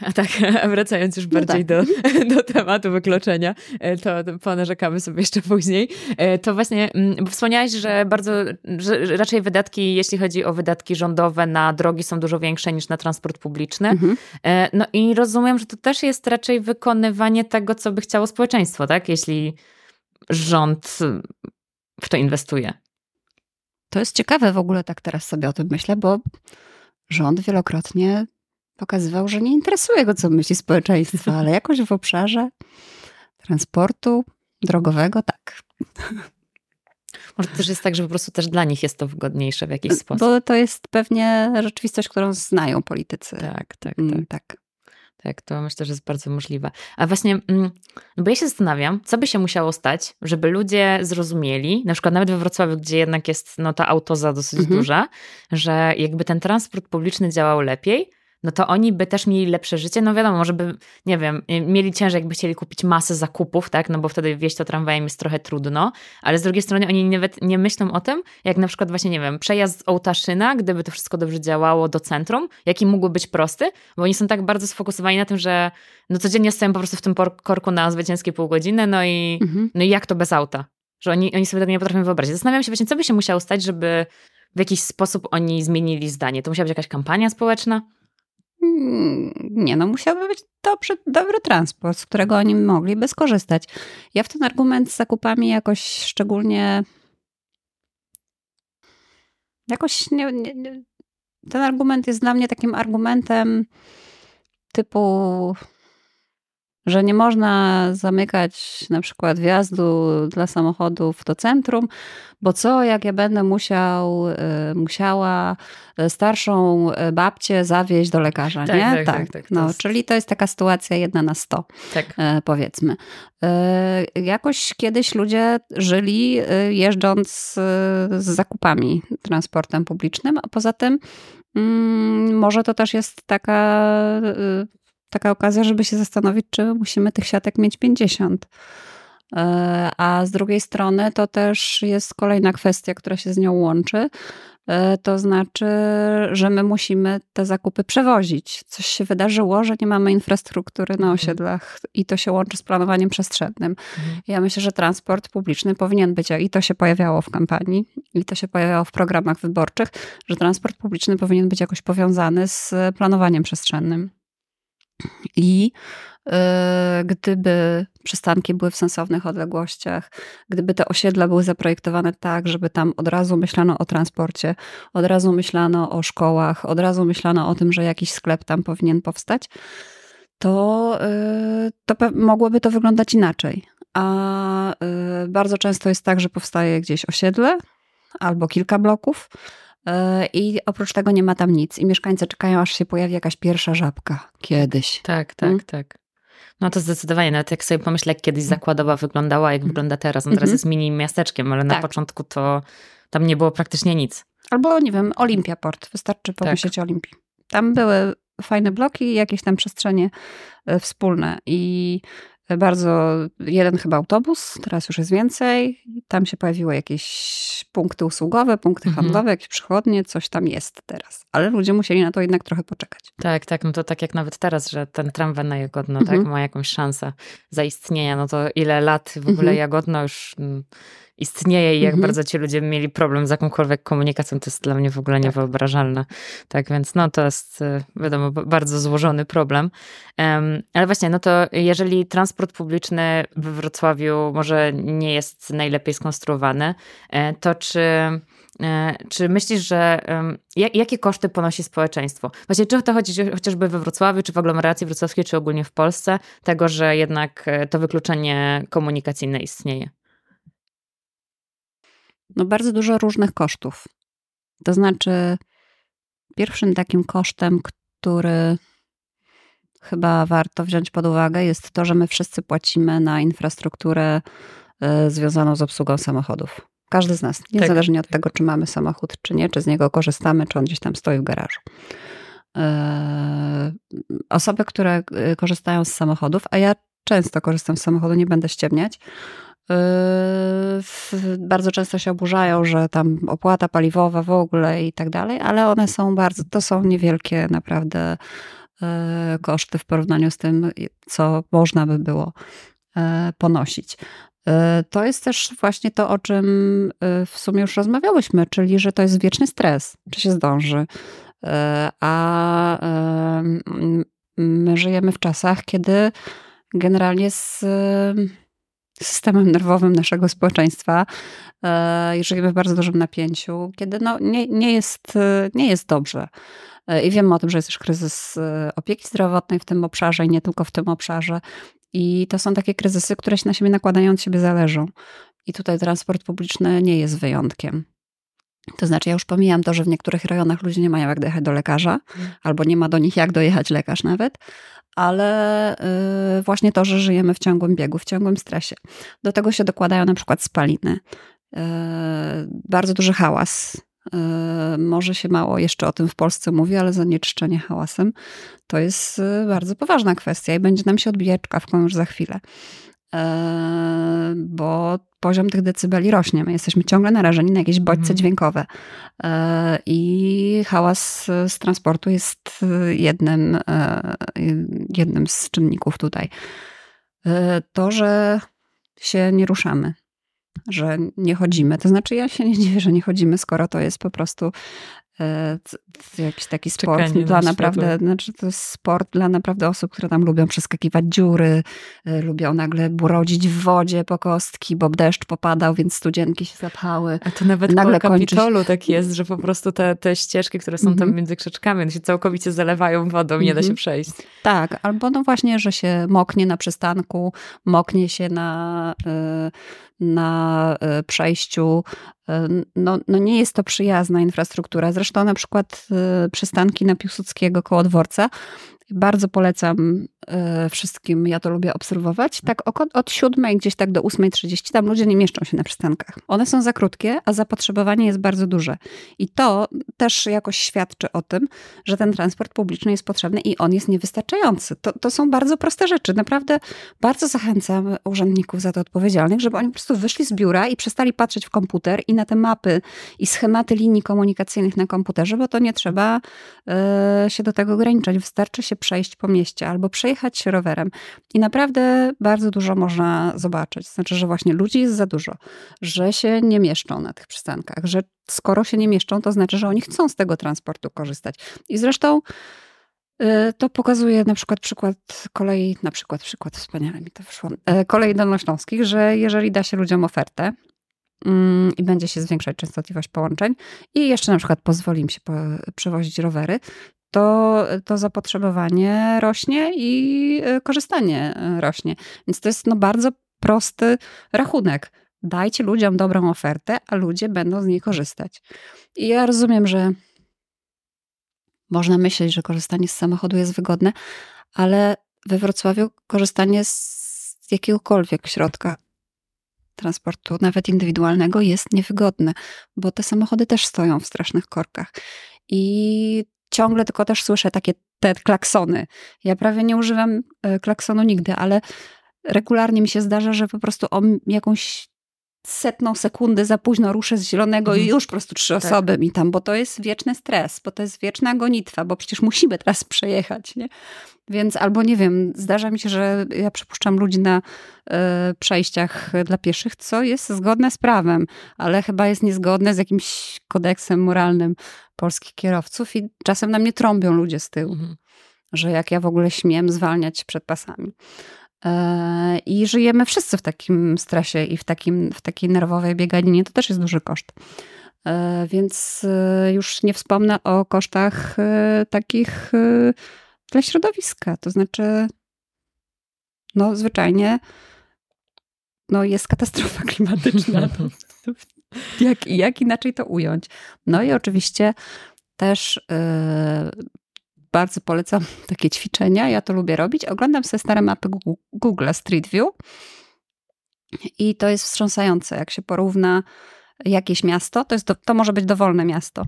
A tak, a wracając już bardziej no tak. do, do tematu wykluczenia, e, to, ponarzekamy sobie jeszcze później. E, to właśnie, mm, bo wspomniałaś, że bardzo, że raczej wydatki, jeśli chodzi o wydatki rządowe na drogi są dużo większe niż na transport publiczny. Mhm. E, no i rozumiem, że to też jest raczej wykonywanie tego, co by chciało społeczeństwo, tak? Jeśli rząd w to inwestuje. To jest ciekawe w ogóle, tak teraz sobie o tym myślę, bo rząd wielokrotnie pokazywał, że nie interesuje go, co myśli społeczeństwo, ale jakoś w obszarze transportu drogowego tak. Może też jest tak, że po prostu też dla nich jest to wygodniejsze w jakiś sposób. Bo to jest pewnie rzeczywistość, którą znają politycy. Tak, tak, mm, tak. tak. Tak, to myślę, że jest bardzo możliwe. A właśnie, mm, no bo ja się zastanawiam, co by się musiało stać, żeby ludzie zrozumieli, na przykład nawet we Wrocławiu, gdzie jednak jest no, ta autoza dosyć mhm. duża, że jakby ten transport publiczny działał lepiej, no to oni by też mieli lepsze życie. No wiadomo, może by, nie wiem, mieli ciężej, jakby chcieli kupić masę zakupów, tak? No bo wtedy wieść to tramwajem jest trochę trudno, ale z drugiej strony oni nawet nie myślą o tym, jak na przykład właśnie, nie wiem, przejazd z Ołtaszyna, gdyby to wszystko dobrze działało do centrum, jaki mógłby być prosty, bo oni są tak bardzo sfokusowani na tym, że no codziennie stoją po prostu w tym korku na zwycięskie pół godziny, no i, mhm. no i jak to bez auta? Że oni, oni sobie tego nie potrafią wyobrazić. Zastanawiam się właśnie, co by się musiało stać, żeby w jakiś sposób oni zmienili zdanie. To musiała być jakaś kampania społeczna? Nie, no musiałby być dobry transport, z którego oni mogliby skorzystać. Ja w ten argument z zakupami jakoś szczególnie. Jakoś nie, nie, nie, ten argument jest dla mnie takim argumentem typu że nie można zamykać na przykład wjazdu dla samochodów do centrum, bo co jak ja będę musiał, y, musiała starszą babcię zawieźć do lekarza, tak, nie? Tak, tak. tak, tak no, jest... Czyli to jest taka sytuacja jedna na sto, tak. Powiedzmy. Jakoś kiedyś ludzie żyli jeżdżąc z zakupami transportem publicznym, a poza tym mm, może to też jest taka taka okazja, żeby się zastanowić, czy musimy tych siatek mieć 50. E, a z drugiej strony to też jest kolejna kwestia, która się z nią łączy. E, to znaczy, że my musimy te zakupy przewozić. Coś się wydarzyło, że nie mamy infrastruktury na mhm. osiedlach i to się łączy z planowaniem przestrzennym. Mhm. Ja myślę, że transport publiczny powinien być, i to się pojawiało w kampanii, i to się pojawiało w programach wyborczych, że transport publiczny powinien być jakoś powiązany z planowaniem przestrzennym. I e, gdyby przystanki były w sensownych odległościach, gdyby te osiedla były zaprojektowane tak, żeby tam od razu myślano o transporcie, od razu myślano o szkołach, od razu myślano o tym, że jakiś sklep tam powinien powstać, to, e, to mogłoby to wyglądać inaczej. A e, bardzo często jest tak, że powstaje gdzieś osiedle albo kilka bloków, I oprócz tego nie ma tam nic. I mieszkańcy czekają, aż się pojawi jakaś pierwsza żabka. Kiedyś. Tak, tak, hmm? tak. No to zdecydowanie, nawet jak sobie pomyślę, jak kiedyś hmm. zakładowa wyglądała, jak hmm. wygląda teraz. No teraz -hmm. jest mini miasteczkiem, ale tak. na początku to tam nie było praktycznie nic. Albo, nie wiem, Olimpia Port. Wystarczy pomyśleć tak. o Olimpii. Tam były fajne bloki i jakieś tam przestrzenie e, wspólne. I bardzo, jeden chyba autobus, teraz już jest więcej. Tam się pojawiły jakieś punkty usługowe, punkty mhm. handlowe, jakieś przychodnie, coś tam jest teraz. Ale ludzie musieli na to jednak trochę poczekać. Tak, tak, no to tak jak nawet teraz, że ten tramwaj na Jagodno, tak, mhm. tak, ma jakąś szansę zaistnienia, no to ile lat w ogóle mhm. Jagodno już mm, istnieje i jak mhm. bardzo ci ludzie mieli problem z jakąkolwiek komunikacją, to jest dla mnie w ogóle tak. niewyobrażalne. Tak więc no to jest y, wiadomo bardzo złożony problem. Um, ale właśnie, no to jeżeli transport publiczny we Wrocławiu może nie jest najlepiej skonstruowany, e, to czy e, czy myślisz, że jakie koszty ponosi społeczeństwo? Właśnie czy to chodzi chociażby we Wrocławiu, czy w aglomeracji wrocławskiej, czy ogólnie w Polsce, tego, że jednak e, to wykluczenie komunikacyjne istnieje? No bardzo dużo różnych kosztów. To znaczy, pierwszym takim kosztem, który chyba warto wziąć pod uwagę, jest to, że my wszyscy płacimy na infrastrukturę e, związaną z obsługą samochodów. Każdy z nas, tak. niezależnie od tego, czy mamy samochód, czy nie, czy z niego korzystamy, czy on gdzieś tam stoi w garażu. E, osoby, które e, korzystają z samochodów, a ja często korzystam z samochodu, nie będę ściemniać, bardzo często się oburzają, że tam opłata paliwowa w ogóle i tak dalej, ale one są bardzo, to są niewielkie naprawdę koszty w porównaniu z tym, co można by było ponosić. To jest też właśnie to, o czym w sumie już rozmawiałyśmy, czyli że to jest wieczny stres, czy się zdąży. A my żyjemy w czasach, kiedy generalnie z systemem nerwowym naszego społeczeństwa e, żyjemy w bardzo dużym napięciu, kiedy no, nie, nie, jest, nie jest dobrze. E, I wiemy o tym, że jest też kryzys e, opieki zdrowotnej w tym obszarze i nie tylko w tym obszarze. I to są takie kryzysy, które się na siebie nakładają, od siebie zależą. I tutaj transport publiczny nie jest wyjątkiem. To znaczy, ja już pomijam to, że w niektórych rejonach ludzie nie mają jak dojechać do lekarza, mm. albo nie ma do nich jak dojechać lekarz nawet, ale y, właśnie to, że żyjemy w ciągłym biegu, w ciągłym stresie. Do tego się dokładają na przykład spaliny. Y, bardzo duży hałas. Y, może się mało jeszcze o tym w Polsce mówi, ale zanieczyszczenie hałasem to jest bardzo poważna kwestia i będzie nam się odbijać czkawką już za chwilę. Bo poziom tych decybeli rośnie. My jesteśmy ciągle narażeni na jakieś bodźce mhm. dźwiękowe. E, I hałas z transportu jest jednym, e, jednym z czynników tutaj. E, to, że się nie ruszamy, że nie chodzimy. To znaczy, ja się nie dziwię, że nie chodzimy, skoro to jest po prostu E, jakiś taki sport Czekanie dla na naprawdę, znaczy to jest sport dla naprawdę osób, które tam lubią przeskakiwać dziury, e, lubią nagle brodzić w wodzie po kostki, bo deszcz popadał, więc studzienki się zapchały. A to nawet nagle po Kapitolu tak jest, że po prostu te, te ścieżki, które są mm -hmm. tam mhm. między krzaczkami, one się całkowicie zalewają wodą, mm -hmm. nie da się mhm. przejść. Tak, albo no właśnie, że się moknie na przystanku, moknie się na, e, na przejściu, no, no nie jest to przyjazna infrastruktura. Zresztą na przykład y, przystanki na Piłsudskiego koło dworca bardzo polecam e, wszystkim, ja to lubię obserwować. Tak od siódmej gdzieś tak do 8.30 tam ludzie nie mieszczą się na przystankach. One są za krótkie, a zapotrzebowanie jest bardzo duże. I to też jakoś świadczy o tym, że ten transport publiczny jest potrzebny i on jest niewystarczający. To, to są bardzo proste rzeczy. Naprawdę bardzo zachęcam urzędników za to odpowiedzialnych, żeby oni po prostu wyszli z biura i przestali patrzeć w komputer i na te mapy i schematy linii komunikacyjnych na komputerze, bo to nie trzeba y, się do tego ograniczać. Wystarczy się przejść po mieście albo przejechać się rowerem. I naprawdę bardzo dużo można zobaczyć. Znaczy, że właśnie ludzi jest za dużo, że się nie mieszczą na tych przystankach, że skoro się nie mieszczą, to znaczy, że oni chcą z tego transportu korzystać. I zresztą y, to pokazuje na przykład przykład kolei, na przykład przykład wspaniale mi to wyszło, y, kolei dolnośląskich, że jeżeli da się ludziom ofertę, mm, i będzie się zwiększać częstotliwość połączeń i jeszcze na przykład pozwoli im się przewozić rowery, to, to zapotrzebowanie rośnie i e, korzystanie e, rośnie. Więc to jest no bardzo prosty rachunek. Dajcie ludziom dobrą ofertę, a ludzie będą z niej korzystać. I ja rozumiem, że można myśleć, że korzystanie z samochodu jest wygodne, ale we Wrocławiu korzystanie z jakiegokolwiek środka transportu, nawet indywidualnego, jest niewygodne, bo te samochody też stoją w strasznych korkach. I ciągle tylko też słyszę takie te klaksony. Ja prawie nie używam e, klaksonu nigdy, ale regularnie mi się zdarza, że po prostu o jakąś setną sekundę za późno ruszę z zielonego i mhm. już po prostu trzy tak. osoby mi tam, bo to jest wieczny stres, bo to jest wieczna gonitwa, bo przecież musimy teraz przejechać, nie? Więc albo nie wiem, zdarza mi się, że ja przepuszczam ludzi na y, przejściach dla pieszych, co jest zgodne z prawem, ale chyba jest niezgodne z jakimś kodeksem moralnym polskich kierowców i czasem na mnie trąbią ludzie z tyłu, mhm. że jak ja w ogóle śmiem zwalniać przed pasami. E, I żyjemy wszyscy w takim stresie i w, takim, w takiej nerwowej bieganinie. To też jest duży koszt. E, więc już nie wspomnę o kosztach takich dla środowiska. To znaczy, no zwyczajnie no, jest katastrofa klimatyczna. jak, jak inaczej to ująć? No i oczywiście też bardzo polecam takie ćwiczenia. Ja to lubię robić. Oglądam sobie stare mapy Google Street View i to jest wstrząsające, jak się porówna jakieś miasto. To, jest, to może być dowolne miasto.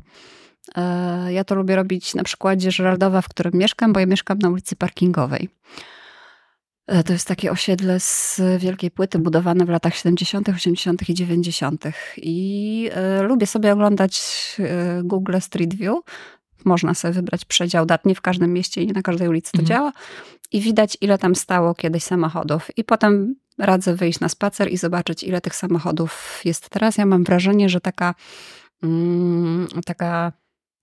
E, ja to lubię robić na przykładzie Żeraldowa, w którym mieszkam, bo ja mieszkam na ulicy Parkingowej. E, to jest takie osiedle z wielkiej płyty budowane w latach 70., 80. i 90. I e, lubię sobie oglądać Google Street View można sobie wybrać przedział dat, nie w każdym mieście i nie na każdej ulicy to mhm. działa. I widać, ile tam stało kiedyś samochodów. I potem radzę wyjść na spacer i zobaczyć, ile tych samochodów jest teraz. Ja mam wrażenie, że taka, mm, taka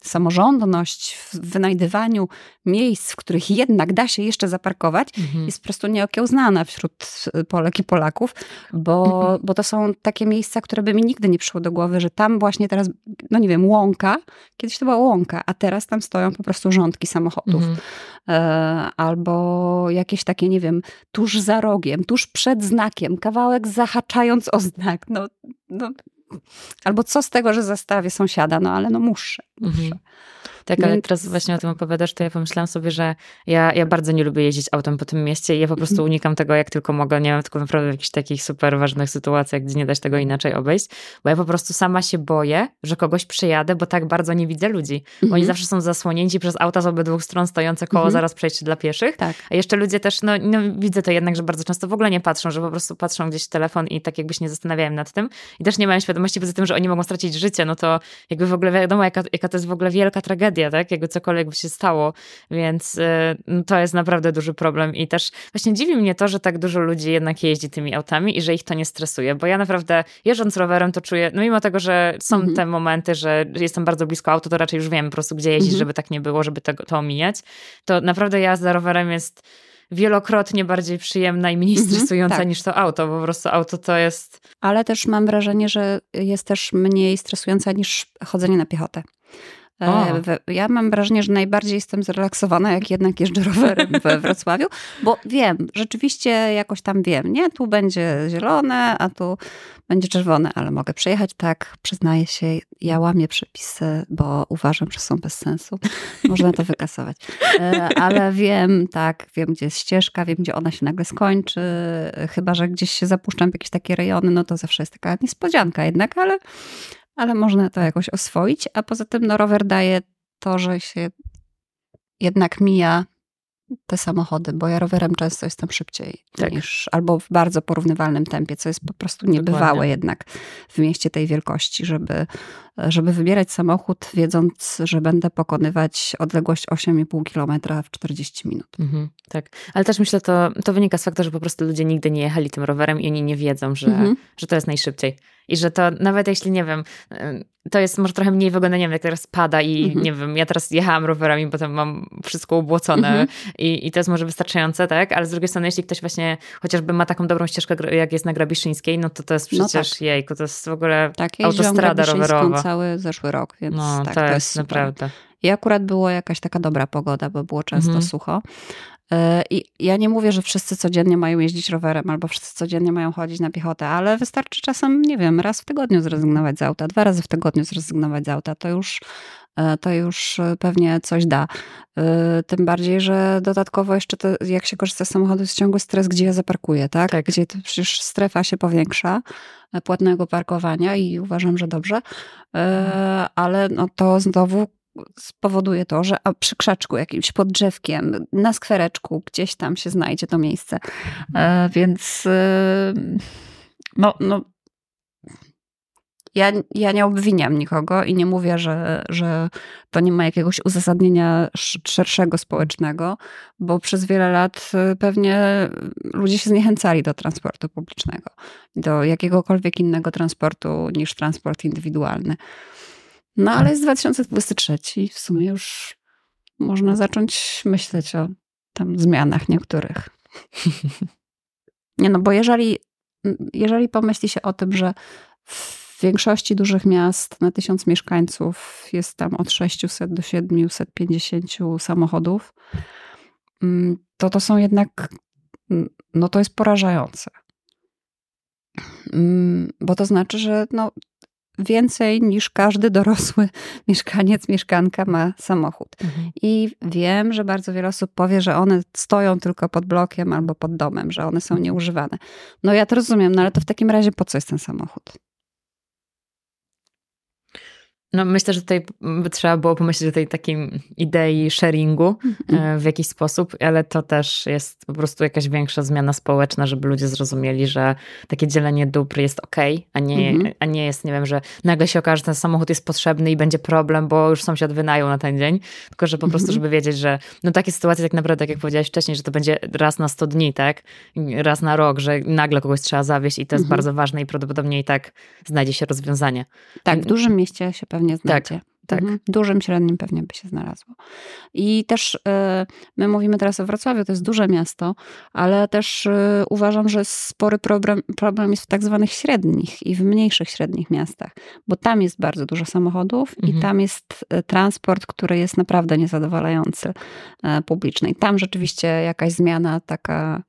samorządność w wynajdywaniu miejsc, w których jednak da się jeszcze zaparkować, mhm. jest po prostu nieokiełznana wśród y, Polek i Polaków, bo, mhm. bo to są takie miejsca, które by mi nigdy nie przyszło do głowy, że tam właśnie teraz, no nie wiem, łąka, kiedyś to była łąka, a teraz tam stoją po prostu rządki samochodów. Mhm. E, albo jakieś takie, nie wiem, tuż za rogiem, tuż przed znakiem, kawałek zahaczając o znak. No, no Albo co z tego, że zastawię sąsiada, no ale no muszę. muszę. Mhm. Tak, ale teraz właśnie o tym opowiadasz, to ja pomyślałam sobie, że ja, ja bardzo nie lubię jeździć autem po tym mieście i ja po prostu mhm. unikam tego jak tylko mogę. Nie mam tylko naprawdę w jakichś takich super ważnych sytuacjach, gdzie nie da się tego inaczej obejść, bo ja po prostu sama się boję, że kogoś przyjadę, bo tak bardzo nie widzę ludzi. Oni mhm. zawsze są zasłonięci przez auta z obydwu stron stojące koło mhm. zaraz przejście dla pieszych. Tak. A jeszcze ludzie też, no, no widzę to jednak, że bardzo często w ogóle nie patrzą, że po prostu patrzą gdzieś w telefon i tak jakby się nie zastanawiają nad tym. I też nie mają świadomości poza tym, że oni mogą stracić życie, no to jakby w ogóle wiadomo, jaka, jaka to jest w ogóle wielka tragedia, tak? Jakby cokolwiek by się stało, więc y, no, to jest naprawdę duży problem i też właśnie dziwi mnie to, że tak dużo ludzi jednak jeździ tymi autami i że ich to nie stresuje, bo ja naprawdę jeżdżąc rowerem to czuję, no mimo tego, że są mhm. te momenty, że jestem bardzo blisko auto, to raczej już wiem po prostu, gdzie jeździć, mhm. żeby tak nie było, żeby to, to omijać, to naprawdę jazda rowerem jest wielokrotnie bardziej przyjemna i mniej mhm, stresująca tak. niż to auto, bo po prostu auto to jest... Ale też mam wrażenie, że jest też mniej stresująca niż chodzenie na piechotę. O. E, ja mam wrażenie, że najbardziej jestem zrelaksowana, jak jednak jeżdżę rowerem we Wrocławiu, bo wiem, rzeczywiście jakoś tam wiem, nie? Tu będzie zielone, a tu będzie czerwone, ale mogę przejechać tak, przyznaję się, ja łamię przepisy, bo uważam, że są bez sensu. Można to wykasować. E, ale wiem, tak, wiem, gdzie jest ścieżka, wiem, gdzie ona się nagle skończy, chyba, że gdzieś się zapuszczam w jakieś takie rejony, no to zawsze jest taka niespodzianka jednak, ale ale można to jakoś oswoić. A poza tym no, rower daje to, że się jednak mija te samochody, bo ja rowerem często jestem szybciej tak. niż albo w bardzo porównywalnym tempie, co jest po prostu niebywałe Dokładnie. jednak w mieście tej wielkości, żeby, żeby wybierać samochód, wiedząc, że będę pokonywać odległość 8,5 km w 40 minut. Mhm, tak, ale też myślę, to, to wynika z faktu, że po prostu ludzie nigdy nie jechali tym rowerem i oni nie wiedzą, że, mhm. że to jest najszybciej. I że to nawet jeśli, nie wiem, to jest może trochę mniej wygodne, nie wiem, jak teraz pada i mhm. nie wiem, ja teraz jechałam rowerami, potem mam wszystko ubłocone mhm. i, i to jest może wystarczające, tak? Ale z drugiej strony, jeśli ktoś właśnie chociażby ma taką dobrą ścieżkę, jak jest na Grabiszyńskiej, no to to jest przecież, no tak. jejku, to jest w ogóle tak, autostrada rowerowa. Cały zeszły rok, więc no, tak, to, to jest, naprawdę. I akurat była jakaś taka dobra pogoda, bo było często mhm. sucho. E, I ja nie mówię, że wszyscy codziennie mają jeździć rowerem albo wszyscy codziennie mają chodzić na piechotę, ale wystarczy czasem, nie wiem, raz w tygodniu zrezygnować z auta, dwa razy w tygodniu zrezygnować z auta. To już, to już pewnie coś da. E, tym bardziej, że dodatkowo jeszcze to, jak się korzysta z samochodu, jest ciągły stres, gdzie ja zaparkuję, tak? tak. Gdzie to przecież strefa się powiększa płatnego parkowania i uważam, że dobrze, ale no to znowu spowoduje to, że przy krzaczku jakimś, pod drzewkiem, na skwereczku, gdzieś tam się znajdzie to miejsce. E, więc e, no, no ja, ja nie obwiniam nikogo i nie mówię, że, że to nie ma jakiegoś uzasadnienia szerszego społecznego, bo przez wiele lat e, pewnie ludzie się zniechęcali do transportu publicznego, do jakiegokolwiek innego transportu niż transport indywidualny. No ale jest 2023 w sumie już można zacząć myśleć o tam zmianach niektórych. Nie no, bo jeżeli, jeżeli pomyśli się o tym, że w większości dużych miast na tysiąc mieszkańców jest tam od 600 do 750 samochodów, mm, to to są jednak, mm, no to jest porażające. Mm, bo to znaczy, że no, więcej niż każdy dorosły mieszkaniec, mieszkanka ma samochód. Mhm. I wiem, że bardzo wiele osób powie, że one stoją tylko pod blokiem albo pod domem, że one są mhm. nieużywane. No ja to rozumiem, no ale to w takim razie po co jest ten samochód? No myślę, że tutaj trzeba było pomyśleć o tej takiej idei sharingu mm. w jakiś sposób, ale to też jest po prostu jakaś większa zmiana społeczna, żeby ludzie zrozumieli, że takie dzielenie dóbr jest ok, a nie, mm. a nie jest, nie wiem, że nagle się okaże, że ten samochód jest potrzebny i będzie problem, bo już sąsiad wynajął na ten dzień, tylko że po prostu, mhm. żeby wiedzieć, że no takie sytuacje tak naprawdę, tak jak powiedziałeś wcześniej, że to będzie raz na 100 dni, tak? Raz na rok, że nagle kogoś trzeba zawieść i to jest mm. bardzo ważne i prawdopodobnie i tak znajdzie się rozwiązanie. Tak, w dużym mieście się pewnie znajdzie. Tak. Tak. Mhm. Dużym, średnim pewnie by się znalazło. I też y, my mówimy teraz o Wrocławiu, to jest duże miasto, ale też y, uważam, że spory problem, problem jest w tak zwanych średnich i w mniejszych średnich miastach, bo tam jest bardzo dużo samochodów mhm. i tam jest y, transport, który jest naprawdę niezadowalający publiczny. I tam rzeczywiście jakaś zmiana taka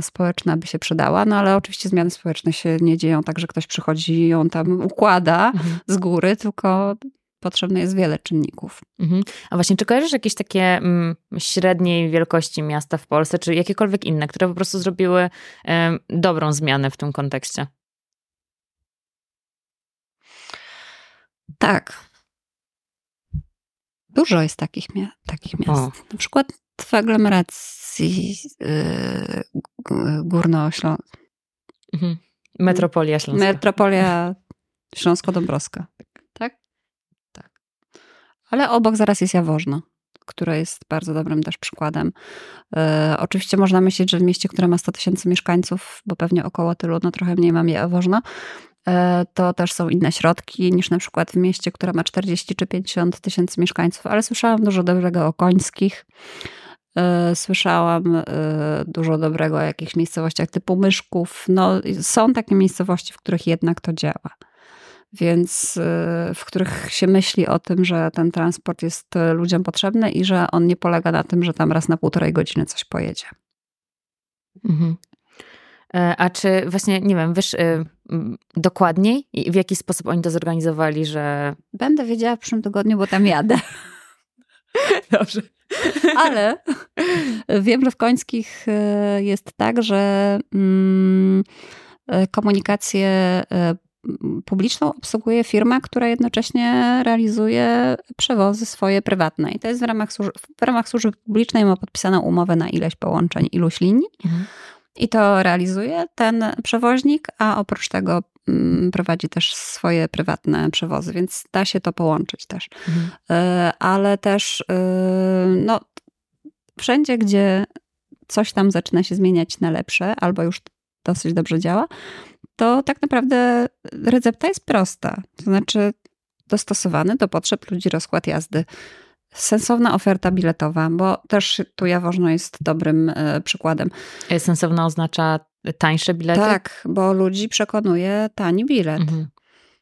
społeczna by się przydała, no ale oczywiście zmiany społeczne się nie dzieją tak, że ktoś przychodzi i ją tam układa mhm. z góry, tylko potrzebne jest wiele czynników. Mhm. A właśnie, czy kojarzysz jakieś takie mm, średniej wielkości miasta w Polsce, czy jakiekolwiek inne, które po prostu zrobiły y, dobrą zmianę w tym kontekście? Tak. Dużo jest takich, takich miast. O. Na przykład w aglomeracji yy, górnośląskiej. Mhm. Metropolia Śląska. Metropolia Śląsko-Dąbrowska ale obok zaraz jest Jaworzno, które jest bardzo dobrym też przykładem. E, oczywiście można myśleć, że w mieście, które ma 100 tysięcy mieszkańców, bo pewnie około tylu, no trochę mniej mam Jaworzno, e, to też są inne środki niż na przykład w mieście, które ma 40 czy 50 tysięcy mieszkańców, ale słyszałam dużo dobrego o Końskich. E, słyszałam dużo dobrego o jakichś miejscowościach typu Myszków. No, są takie miejscowości, w których jednak to działa więc y, w których się myśli o tym, że ten transport jest ludziom potrzebny i że on nie polega na tym, że tam raz na półtorej godziny coś pojedzie. Mhm. E, a czy właśnie, nie wiem, wiesz dokładniej, w jaki sposób oni to zorganizowali, że. Będę wiedziała w przyszłym tygodniu, bo tam jadę. Dobrze. Ale wiem, że w Końskich jest tak, że mm, komunikację publiczną obsługuje firma, która jednocześnie realizuje przewozy swoje prywatne. I to jest w ramach, w ramach służby publicznej, ma podpisaną umowę na ileś połączeń, iluś linii. Mhm. I to realizuje ten przewoźnik, a oprócz tego prowadzi też swoje prywatne przewozy, więc da się to połączyć też. Mhm. E, ale też e, no, wszędzie, gdzie coś tam zaczyna się zmieniać na lepsze, albo już dosyć dobrze działa, to tak naprawdę recepta jest prosta. To znaczy dostosowany do potrzeb ludzi rozkład jazdy. Sensowna oferta biletowa, bo też tu Jaworzno jest dobrym e, przykładem. E, sensowna oznacza tańsze bilety? Tak, bo ludzi przekonuje tani bilet, mhm.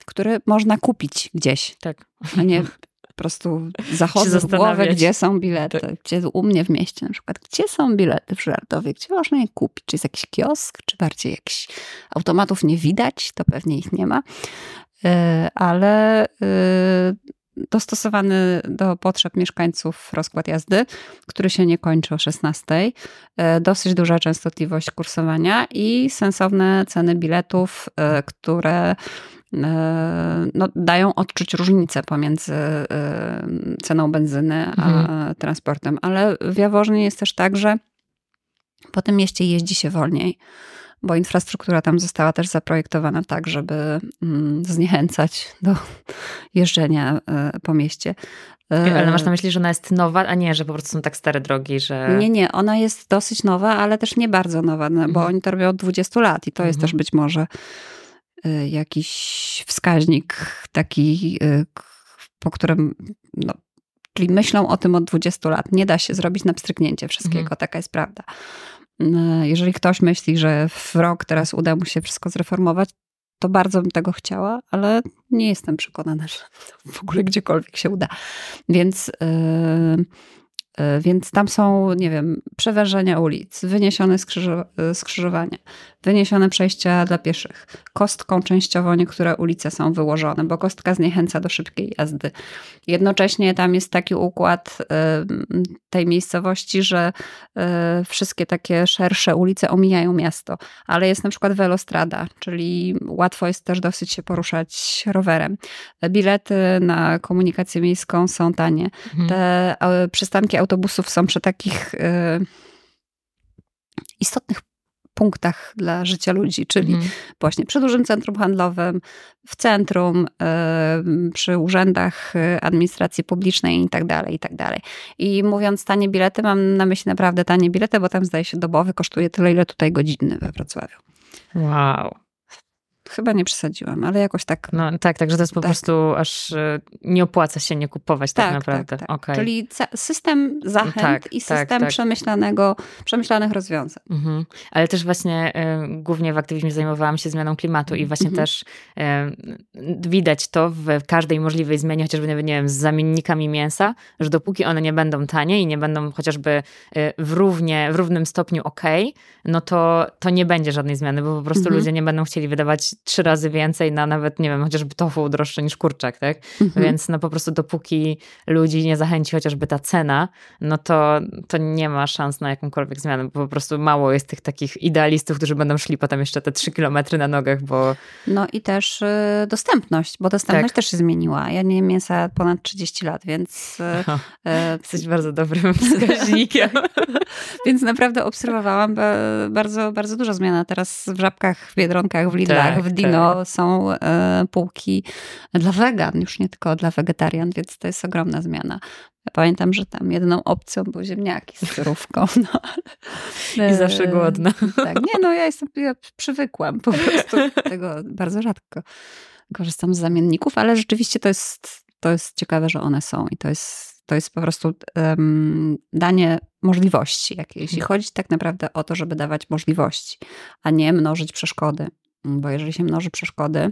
który można kupić gdzieś. Tak. A nie po prostu zachodzę w głowę, gdzie są bilety. Tak. Gdzie u mnie w mieście na przykład, gdzie są bilety w Żartowie, gdzie można je kupić? Czy jest jakiś kiosk, czy bardziej jakiś automatów nie widać? To pewnie ich nie ma. E, ale e, dostosowany do potrzeb mieszkańców rozkład jazdy, który się nie kończy o 16. E, dosyć duża częstotliwość kursowania i sensowne ceny biletów, które E, no, dają odczuć różnicę pomiędzy e, ceną benzyny a mhm. transportem. Ale w Jaworznie jest też tak, że po tym mieście jeździ się wolniej, bo infrastruktura tam została też zaprojektowana tak, żeby mm, zniechęcać do jeżdżenia e, po mieście. Ale masz na myśli, że ona jest nowa, a nie, że po prostu są tak stare drogi, że... Nie, nie, ona jest dosyć nowa, ale też nie bardzo nowa, no, bo mhm. oni to robią od 20 lat i to mhm. jest też być może Y, jakiś wskaźnik taki, po którym, no, czyli myślą o tym od 20 lat. Nie da się zrobić na pstryknięcie wszystkiego, mhm. taka jest prawda. Y, jeżeli ktoś myśli, że w rok teraz uda mu się wszystko zreformować, to bardzo bym tego chciała, ale nie jestem przekonana, że w ogóle gdziekolwiek się uda. Więc yy, E, więc tam są, nie wiem, przewężenia ulic, wyniesione skrzyżo skrzyżowania, wyniesione przejścia dla pieszych. Kostką częściowo niektóre ulice są wyłożone, bo kostka zniechęca do szybkiej jazdy. Jednocześnie tam jest taki układ tej miejscowości, że e, wszystkie takie szersze ulice omijają miasto, ale jest na przykład velostrada, czyli łatwo jest też dosyć się poruszać rowerem. Bilety na komunikację miejską są tanie. Mhm. Te e, przystanki autobusów są przy takich e, istotnych punktach dla życia ludzi, czyli mhm. właśnie przy dużym centrum handlowym, w centrum, przy urzędach y, administracji publicznej i tak dalej, i tak dalej. I mówiąc tanie bilety, mam na myśli naprawdę tanie bilety, bo tam zdaje się dobowy kosztuje tyle, ile tutaj godzinny we Wrocławiu. Wow. Chyba nie przesadziłam, ale jakoś tak. No tak, także to jest po tak. prostu aż e, nie opłaca się nie kupować tak, tak naprawdę. Tak, tak. Okay. Czyli system zachęt tak, i tak, system przemyślanego, przemyślanych rozwiązań. Mhm. Ale też właśnie y, głównie w aktywizmie zajmowałam się zmianą klimatu i właśnie mhm. też y, widać to w każdej możliwej zmianie, chociażby nie wiem, z zamiennikami mięsa, że dopóki one nie będą tanie i nie będą chociażby w, równie, w równym stopniu ok, no to, to nie będzie żadnej zmiany, bo po prostu mhm. ludzie nie będą chcieli wydawać trzy razy więcej na nawet, nie wiem, chociażby tofu droższe niż kurczak, tak? Mhm. Więc no po prostu dopóki ludzi nie zachęci chociażby ta cena, no to, to nie ma szans na jakąkolwiek zmianę, bo po prostu mało jest tych takich idealistów, którzy będą szli potem jeszcze te trzy kilometry na nogach, bo... No i też y, dostępność, bo dostępność tak. też się zmieniła. Ja nie jem mięsa ponad 30 lat, więc... Y, y, Jesteś bardzo dobrym wskaźnikiem. więc naprawdę obserwowałam bardzo, bardzo dużo zmian. Teraz w Żabkach, w Biedronkach, w Lidlach, tak, w Dino tak. są e, półki dla wegan, już nie tylko dla wegetarian, więc to jest ogromna zmiana. Ja pamiętam, że tam jedyną opcją były ziemniaki z surówką. No. I zawsze głodna. Tak, nie no, ja jestem, ja przywykłam po prostu tego bardzo rzadko korzystam z zamienników, ale rzeczywiście to jest, to jest ciekawe, że one są i to jest, to jest po prostu um, danie możliwości jakiejś. I chodzi tak naprawdę o to, żeby dawać możliwości, a nie mnożyć przeszkody. Bo jeżeli się mnoży przeszkody,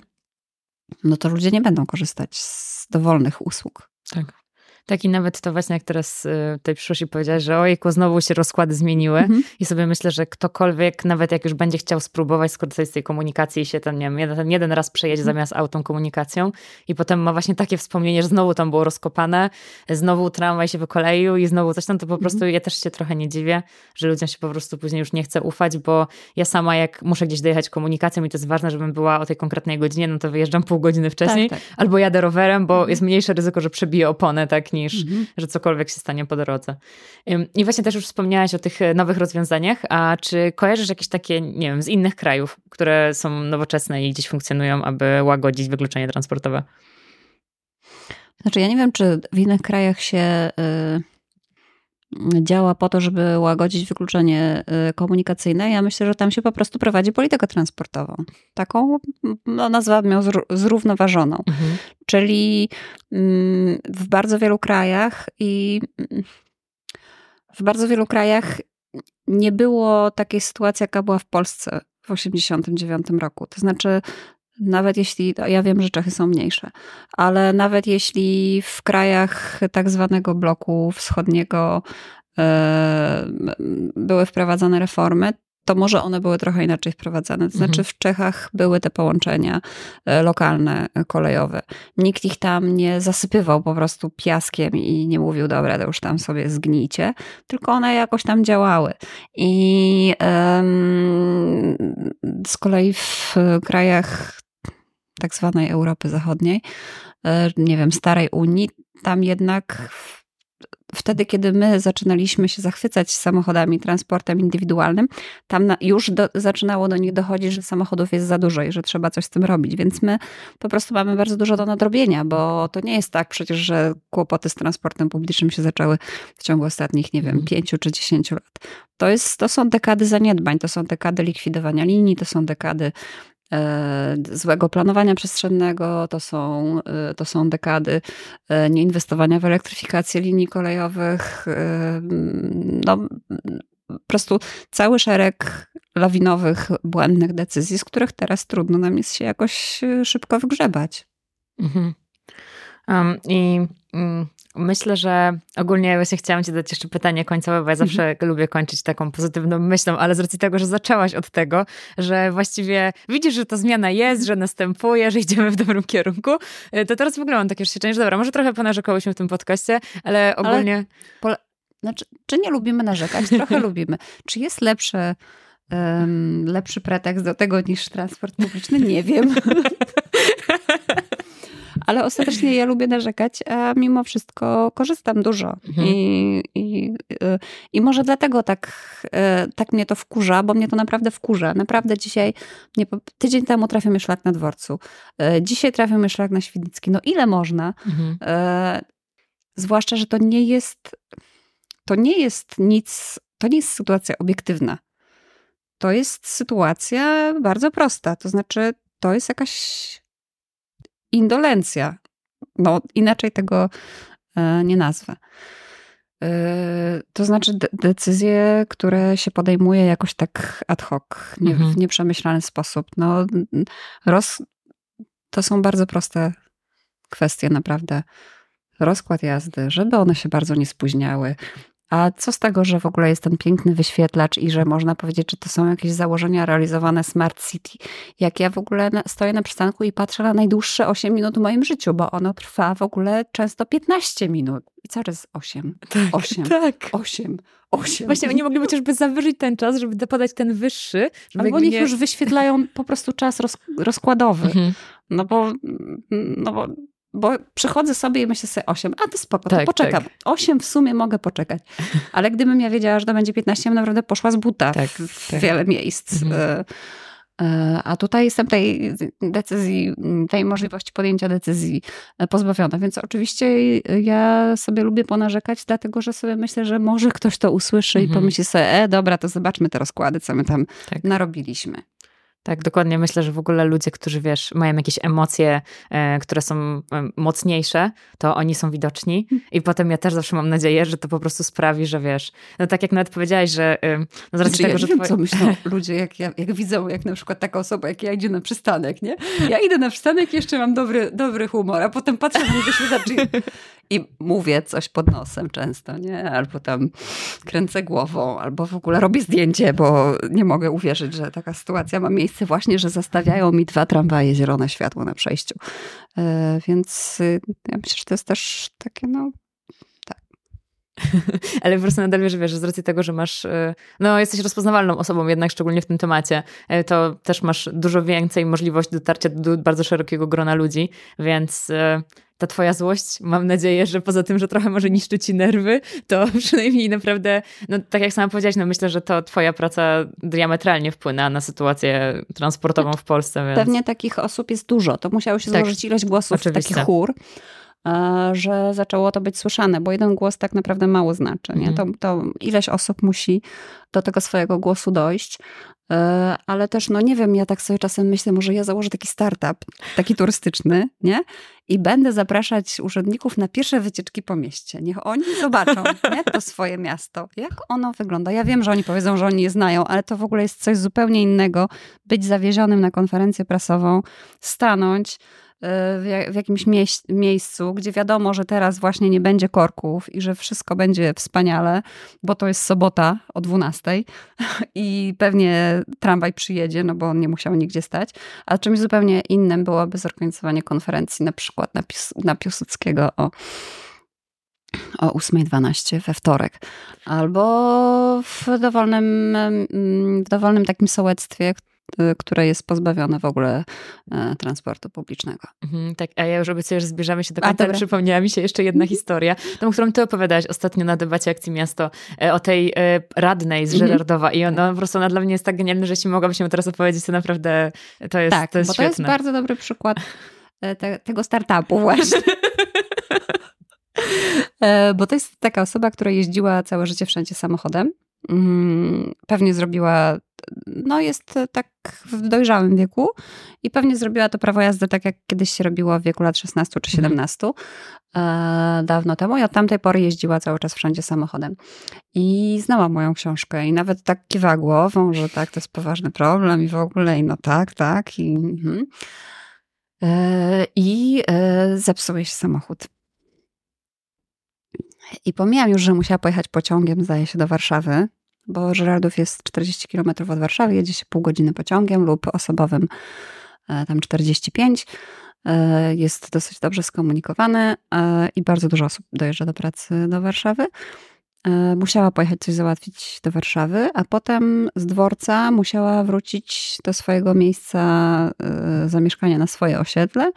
no to ludzie nie będą korzystać z dowolnych usług. Tak. Tak i nawet to właśnie jak teraz y, tej przyszłości powiedziałeś, że ojejku, znowu się rozkłady zmieniły mhm. i sobie myślę, że ktokolwiek, nawet jak już będzie chciał spróbować skorzystać z tej komunikacji i się ten, nie wiem, jeden, jeden raz przejedzie mhm. zamiast autą komunikacją i potem ma właśnie takie wspomnienie, że znowu tam było rozkopane, znowu tramwaj się wykoleił i znowu coś tam, to po mhm. prostu ja też się trochę nie dziwię, że ludziom się po prostu później już nie chce ufać, bo ja sama jak muszę gdzieś dojechać komunikacją i to jest ważne, żebym była o tej konkretnej godzinie, no to wyjeżdżam pół godziny wcześniej, tak, tak. albo jadę rowerem, bo mhm. jest mniejsze ryzyko, że przebiję oponę, tak, niż, mhm. że cokolwiek się stanie po drodze. I właśnie też już wspomniałaś o tych e, nowych rozwiązaniach, a czy kojarzysz jakieś takie, nie wiem, z innych krajów, które są nowoczesne i gdzieś funkcjonują, aby łagodzić wykluczenie transportowe? Znaczy, ja nie wiem, czy w innych krajach się y, działa po to, żeby łagodzić wykluczenie y, komunikacyjne. Ja myślę, że tam się po prostu prowadzi politykę transportową. Taką, no, nazwałabym ją zrównoważoną. Mhm. Czyli mm, w bardzo wielu krajach i w bardzo wielu krajach nie było takiej sytuacji, jaka była w Polsce w 1989 roku. To znaczy, nawet jeśli, ja wiem, że Czechy są mniejsze, ale nawet jeśli w krajach tak zwanego bloku wschodniego e, były wprowadzane reformy, to może one były trochę inaczej wprowadzane. To znaczy mhm. w Czechach były te połączenia e, lokalne, e, kolejowe. Nikt ich tam nie zasypywał po prostu piaskiem i nie mówił, dobra, to już tam sobie zgnijcie, tylko one jakoś tam działały. I um, z kolei w krajach tak zwanej Europy Zachodniej, e, nie wiem, starej Unii, tam jednak wtedy, kiedy my zaczynaliśmy się zachwycać samochodami, transportem indywidualnym, tam już do, zaczynało do nich dochodzić, że samochodów jest za dużo i że trzeba coś z tym robić. Więc my po prostu mamy bardzo dużo do nadrobienia, bo to nie jest tak przecież, że kłopoty z transportem publicznym się zaczęły w ciągu ostatnich, nie wiem, mhm. pięciu czy dziesięciu lat. To, jest, to są dekady zaniedbań, to są dekady likwidowania linii, to są dekady złego planowania przestrzennego, to są, e, to są dekady e, nieinwestowania w elektryfikację linii kolejowych. No, po prostu cały szereg lawinowych, błędnych decyzji, z których teraz trudno nam jest się jakoś szybko wygrzebać. Mhm. Um, I um, Myślę, że ogólnie właśnie chciałam ci dać jeszcze pytanie końcowe, bo ja zawsze mhm. lubię kończyć taką pozytywną myślą, ale z racji tego, że zaczęłaś od tego, że właściwie widzisz, że ta zmiana jest, że następuje, że idziemy w dobrym kierunku, y, to teraz w ogóle mam takie przeświadczenie, że dobra, może trochę ponarzekałyśmy w tym podcaście, ale ogólnie... Ale znaczy, czy nie lubimy narzekać? Trochę lubimy. Czy jest lepsze lepszy pretekst do tego niż transport publiczny? Nie wiem. Ale ostatecznie ja lubię narzekać, a mimo wszystko korzystam dużo. Mhm. I, i, I może dlatego tak, e, tak mnie to wkurza, bo mnie to naprawdę wkurza. Naprawdę dzisiaj, nie, tydzień temu trafił mi szlak na dworcu. E, dzisiaj trafił mi szlak na Świdnicki. No ile można? Mhm. Zwłaszcza, że to nie jest, to nie jest nic, to nie jest sytuacja obiektywna. To jest sytuacja bardzo prosta. To znaczy, to jest jakaś indolencja. No, inaczej tego e, nie nazwę. E, to znaczy decyzje, które się podejmuje jakoś tak ad hoc, nie, mhm. w nieprzemyślany sposób. No, roz, to są bardzo proste kwestie, naprawdę. Rozkład jazdy, żeby one się bardzo nie spóźniały, a co z tego, że w ogóle jest ten piękny wyświetlacz i że można powiedzieć, że to są jakieś założenia realizowane Smart City? Jak ja w ogóle stoję na przystanku i patrzę na najdłuższe 8 minut w moim życiu, bo ono trwa w ogóle często 15 minut. I co to jest 8? Tak, 8. Tak. 8. 8. Właśnie oni mogli chociażby zawyżyć ten czas, żeby podać ten wyższy. Żeby Albo niech nie... już wyświetlają po prostu czas roz, rozkładowy. Mhm. No bo, no bo bo przychodzę sobie i myślę sobie 8, a to spoko, to tak, poczekam. Tak. 8 w sumie mogę poczekać. Ale gdybym ja wiedziała, że to będzie 15, bym naprawdę poszła z buta tak, w tak. wiele miejsc. Mhm. E, e, a tutaj jestem tej decyzji, tej możliwości podjęcia decyzji e, pozbawiona. Więc oczywiście ja sobie lubię ponarzekać, dlatego że sobie myślę, że może ktoś to usłyszy mhm. i pomyśli sobie, e, dobra, to zobaczmy te rozkłady, co my tam tak. narobiliśmy. Tak, dokładnie. Myślę, że w ogóle ludzie, którzy wiesz, mają jakieś emocje, e, które są e, mocniejsze, to oni są widoczni. I potem ja też zawsze mam nadzieję, że to po prostu sprawi, że wiesz. No tak jak nawet powiedziałaś, że. E, no z racji znaczy, tego, ja że. Wiem, twoje... co myślą ludzie, jak, jak, jak widzą, jak na przykład taka osoba, jak ja idzie na przystanek, nie? Ja idę na przystanek i jeszcze mam dobry, dobry humor, a potem patrzę na niego świetlaczy i mówię coś pod nosem często, nie? Albo tam kręcę głową, albo w ogóle robię zdjęcie, bo nie mogę uwierzyć, że taka sytuacja ma miejsce właśnie, że zastawiają mi dwa tramwaje zielone światło na przejściu. E, więc y, ja myślę, że to jest też takie, no, tak. Ale po prostu nadal wiesz, wiesz, z racji tego, że masz, y, no jesteś rozpoznawalną osobą jednak, szczególnie w tym temacie, y, to też masz dużo więcej możliwości dotarcia do bardzo szerokiego grona ludzi, więc ta twoja złość, mam nadzieję, że poza tym, że trochę może niszczy ci nerwy, to przynajmniej naprawdę, no tak jak sama powiedziałaś, no myślę, że to twoja praca diametralnie wpłyna na sytuację transportową w Polsce. Więc... Pewnie takich osób jest dużo. To musiało się tak. złożyć ilość głosów, Oczywiście. takich chór e, że zaczęło to być słyszane, bo jeden głos tak naprawdę mało znaczy. Nie? Mhm. To, to ileś osób musi do tego swojego głosu dojść. E, ale też, no nie wiem, ja tak sobie czasem myślę, może ja założę taki startup, taki turystyczny, nie? I będę zapraszać urzędników na pierwsze wycieczki po mieście. Niech oni zobaczą, nie? To swoje miasto. Jak ono wygląda? Ja wiem, że oni powiedzą, że oni je znają, ale to w ogóle jest coś zupełnie innego. Być zawiezionym na konferencję prasową, stanąć, w jakimś miejscu, gdzie wiadomo, że teraz właśnie nie będzie korków i że wszystko będzie wspaniale, bo to jest sobota o 12 i pewnie tramwaj przyjedzie, no bo on nie musiał nigdzie stać. A czymś zupełnie innym byłoby zorganizowanie konferencji na przykład na, Pis na Piłsudskiego o o 8.12 we wtorek. Albo w dowolnym, w dowolnym takim sołectwie, które jest pozbawione w ogóle e, transportu publicznego. Mhm, tak, a ja już obiecuję, że zbierzemy się do końca. Przypomniała mi się jeszcze jedna mhm. historia, tą, którą ty opowiadałaś ostatnio na debacie Akcji Miasto, e, o tej e, radnej z mhm. Żerardowa i ona po prostu ona dla mnie jest tak genialna, że jeśli mogłabym się teraz opowiedzieć, to naprawdę to jest Tak, to jest bo świetne. to jest bardzo dobry przykład te, tego startupu właśnie. bo to jest taka osoba, która jeździła całe życie wszędzie samochodem. Mm, pewnie zrobiła no jest tak w dojrzałym wieku i pewnie zrobiła to prawo jazdy tak, jak kiedyś się robiło w wieku lat 16 czy 17, mhm. e, dawno temu. I od tamtej pory jeździła cały czas wszędzie samochodem. I znała moją książkę i nawet tak kiwa głową, że tak, to jest poważny problem i w ogóle, i no tak, tak. I, mhm. e, i e, zepsuł się samochód. I pomijam już, że musiała pojechać pociągiem, zdaje się, do Warszawy, bo Żyrardów jest 40 km od Warszawy, jedzie się pół godziny pociągiem lub osobowym e, tam 45. E, jest dosyć dobrze skomunikowany e, i bardzo dużo osób dojeżdża do pracy do Warszawy. Musiała pojechać coś załatwić do Warszawy, a potem z dworca musiała wrócić do swojego miejsca zamieszkania na swoje osiedle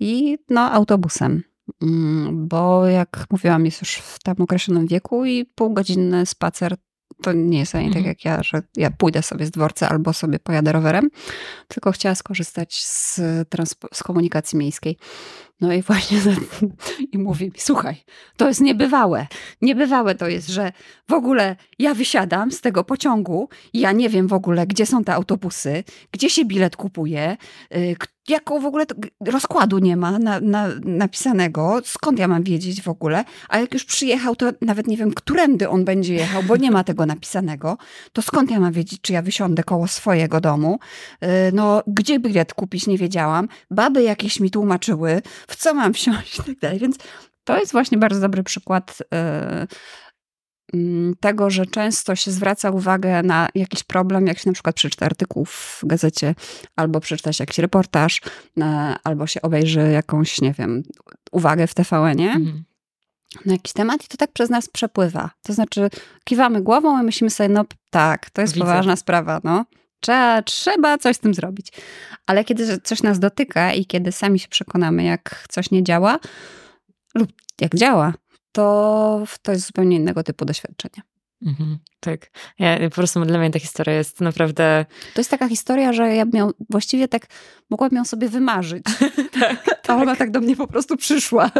i no, autobusem. Mm, bo jak mówiłam, jest już w tam określonym wieku i półgodzinny spacer to nie jest ani tak mhm. tak jak ja, że ja pójdę sobie z dworca albo sobie pojadę rowerem, tylko chciała skorzystać z, z komunikacji miejskiej. No i właśnie i mówi mi, słuchaj, to jest niebywałe. Niebywałe to jest, że w ogóle ja wysiadam z tego pociągu ja nie wiem w ogóle, gdzie są te autobusy, gdzie się bilet kupuje, y, jaką w ogóle rozkładu nie ma na, na, napisanego, skąd ja mam wiedzieć w ogóle, a jak już przyjechał, to nawet nie wiem, którędy on będzie jechał, bo nie ma tego napisanego, to skąd ja mam wiedzieć, czy ja wysiądę koło swojego domu, y, no gdzie bilet kupić, nie wiedziałam, baby jakieś mi tłumaczyły, w co mam wsiąść i tak dalej, więc to jest właśnie bardzo dobry przykład y, Mm, tego, że często się zwraca uwagę na jakiś problem, jak się na przykład przeczyta artykuł w gazecie, albo przeczyta się jakiś reportaż, albo się obejrzy jakąś, nie wiem, uwagę w TVN-ie. Mhm. Na jakiś temat i to tak przez nas przepływa. To znaczy, kiwamy głową i myślimy sobie, no tak, to jest Widzę. poważna sprawa, no. Trzeba, trzeba coś z tym zrobić. Ale kiedy coś nas dotyka i kiedy sami się przekonamy, jak coś nie działa, lub jak działa, to to jest zupełnie innego typu doświadczenie. Mhm, tak. Ja, po prostu dla mnie ta historia jest naprawdę. To jest taka historia, że ja miał, właściwie tak mogłabym ją sobie wymarzyć. tak, tak. A ona tak do mnie po prostu przyszła.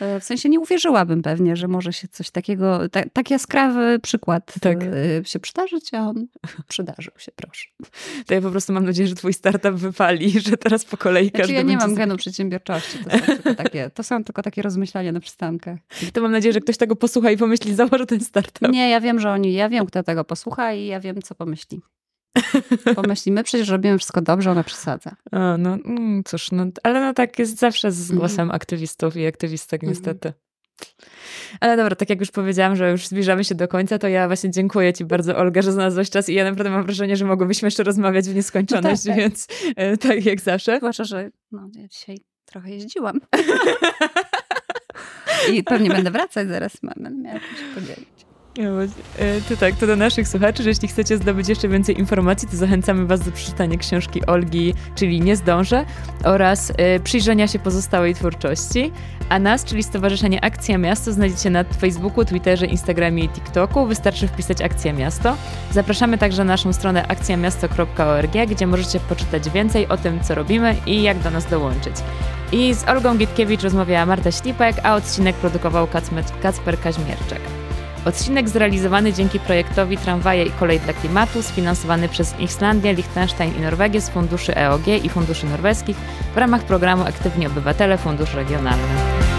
E, w sensie nie uwierzyłabym pewnie, że może się coś takiego, ta, tak jaskrawy przykład tak. E, się przydarzyć, a on przydarzył się, proszę. To ja po prostu mam nadzieję, że twój startup wypali, że teraz po kolei znaczy, każdy ja nie mam genu przedsiębiorczości, to są, tylko takie, to są tylko takie rozmyślania na przystankach. To mam nadzieję, że ktoś tego posłucha i pomyśli, założę ten startup. Nie, ja wiem, że oni, ja wiem, kto tego posłucha i ja wiem, co pomyśli. Pomyślimy, przecież robimy wszystko dobrze, ona przesadza. O, no mm, cóż, no, ale no tak jest zawsze z głosem mm. aktywistów i aktywistek mm. niestety. Ale dobra, tak jak już powiedziałam, że już zbliżamy się do końca, to ja właśnie dziękuję Ci bardzo, Olga, że znalazłaś czas i ja naprawdę mam wrażenie, że mogłybyśmy jeszcze rozmawiać w nieskończoność, no tak, tak. więc e, tak jak zawsze. Zwłaszcza, że no, ja dzisiaj trochę jeździłam. I pewnie będę wracać zaraz, będę miała się podzielić. E, to tak, to do naszych słuchaczy, że jeśli chcecie zdobyć jeszcze więcej informacji, to zachęcamy Was do przeczytania książki Olgi, czyli Nie zdążę, oraz y, przyjrzenia się pozostałej twórczości. A nas, czyli Stowarzyszenie Akcja Miasto, znajdziecie na Facebooku, Twitterze, Instagramie i TikToku. Wystarczy wpisać Akcja Miasto. Zapraszamy także na naszą stronę akcjamiasto.org, gdzie możecie poczytać więcej o tym, co robimy i jak do nas dołączyć. I z Olgą Gitkiewicz rozmawiała Marta Ślipek, a odcinek produkował Kacper Kaźmierczek. Odcinek zrealizowany dzięki projektowi Tramwaje i Kolej dla Klimatu, sfinansowany przez Islandię, Liechtenstein i Norwegię z funduszy EOG i funduszy norweskich w ramach programu Aktywni Obywatele Fundusz Regionalny.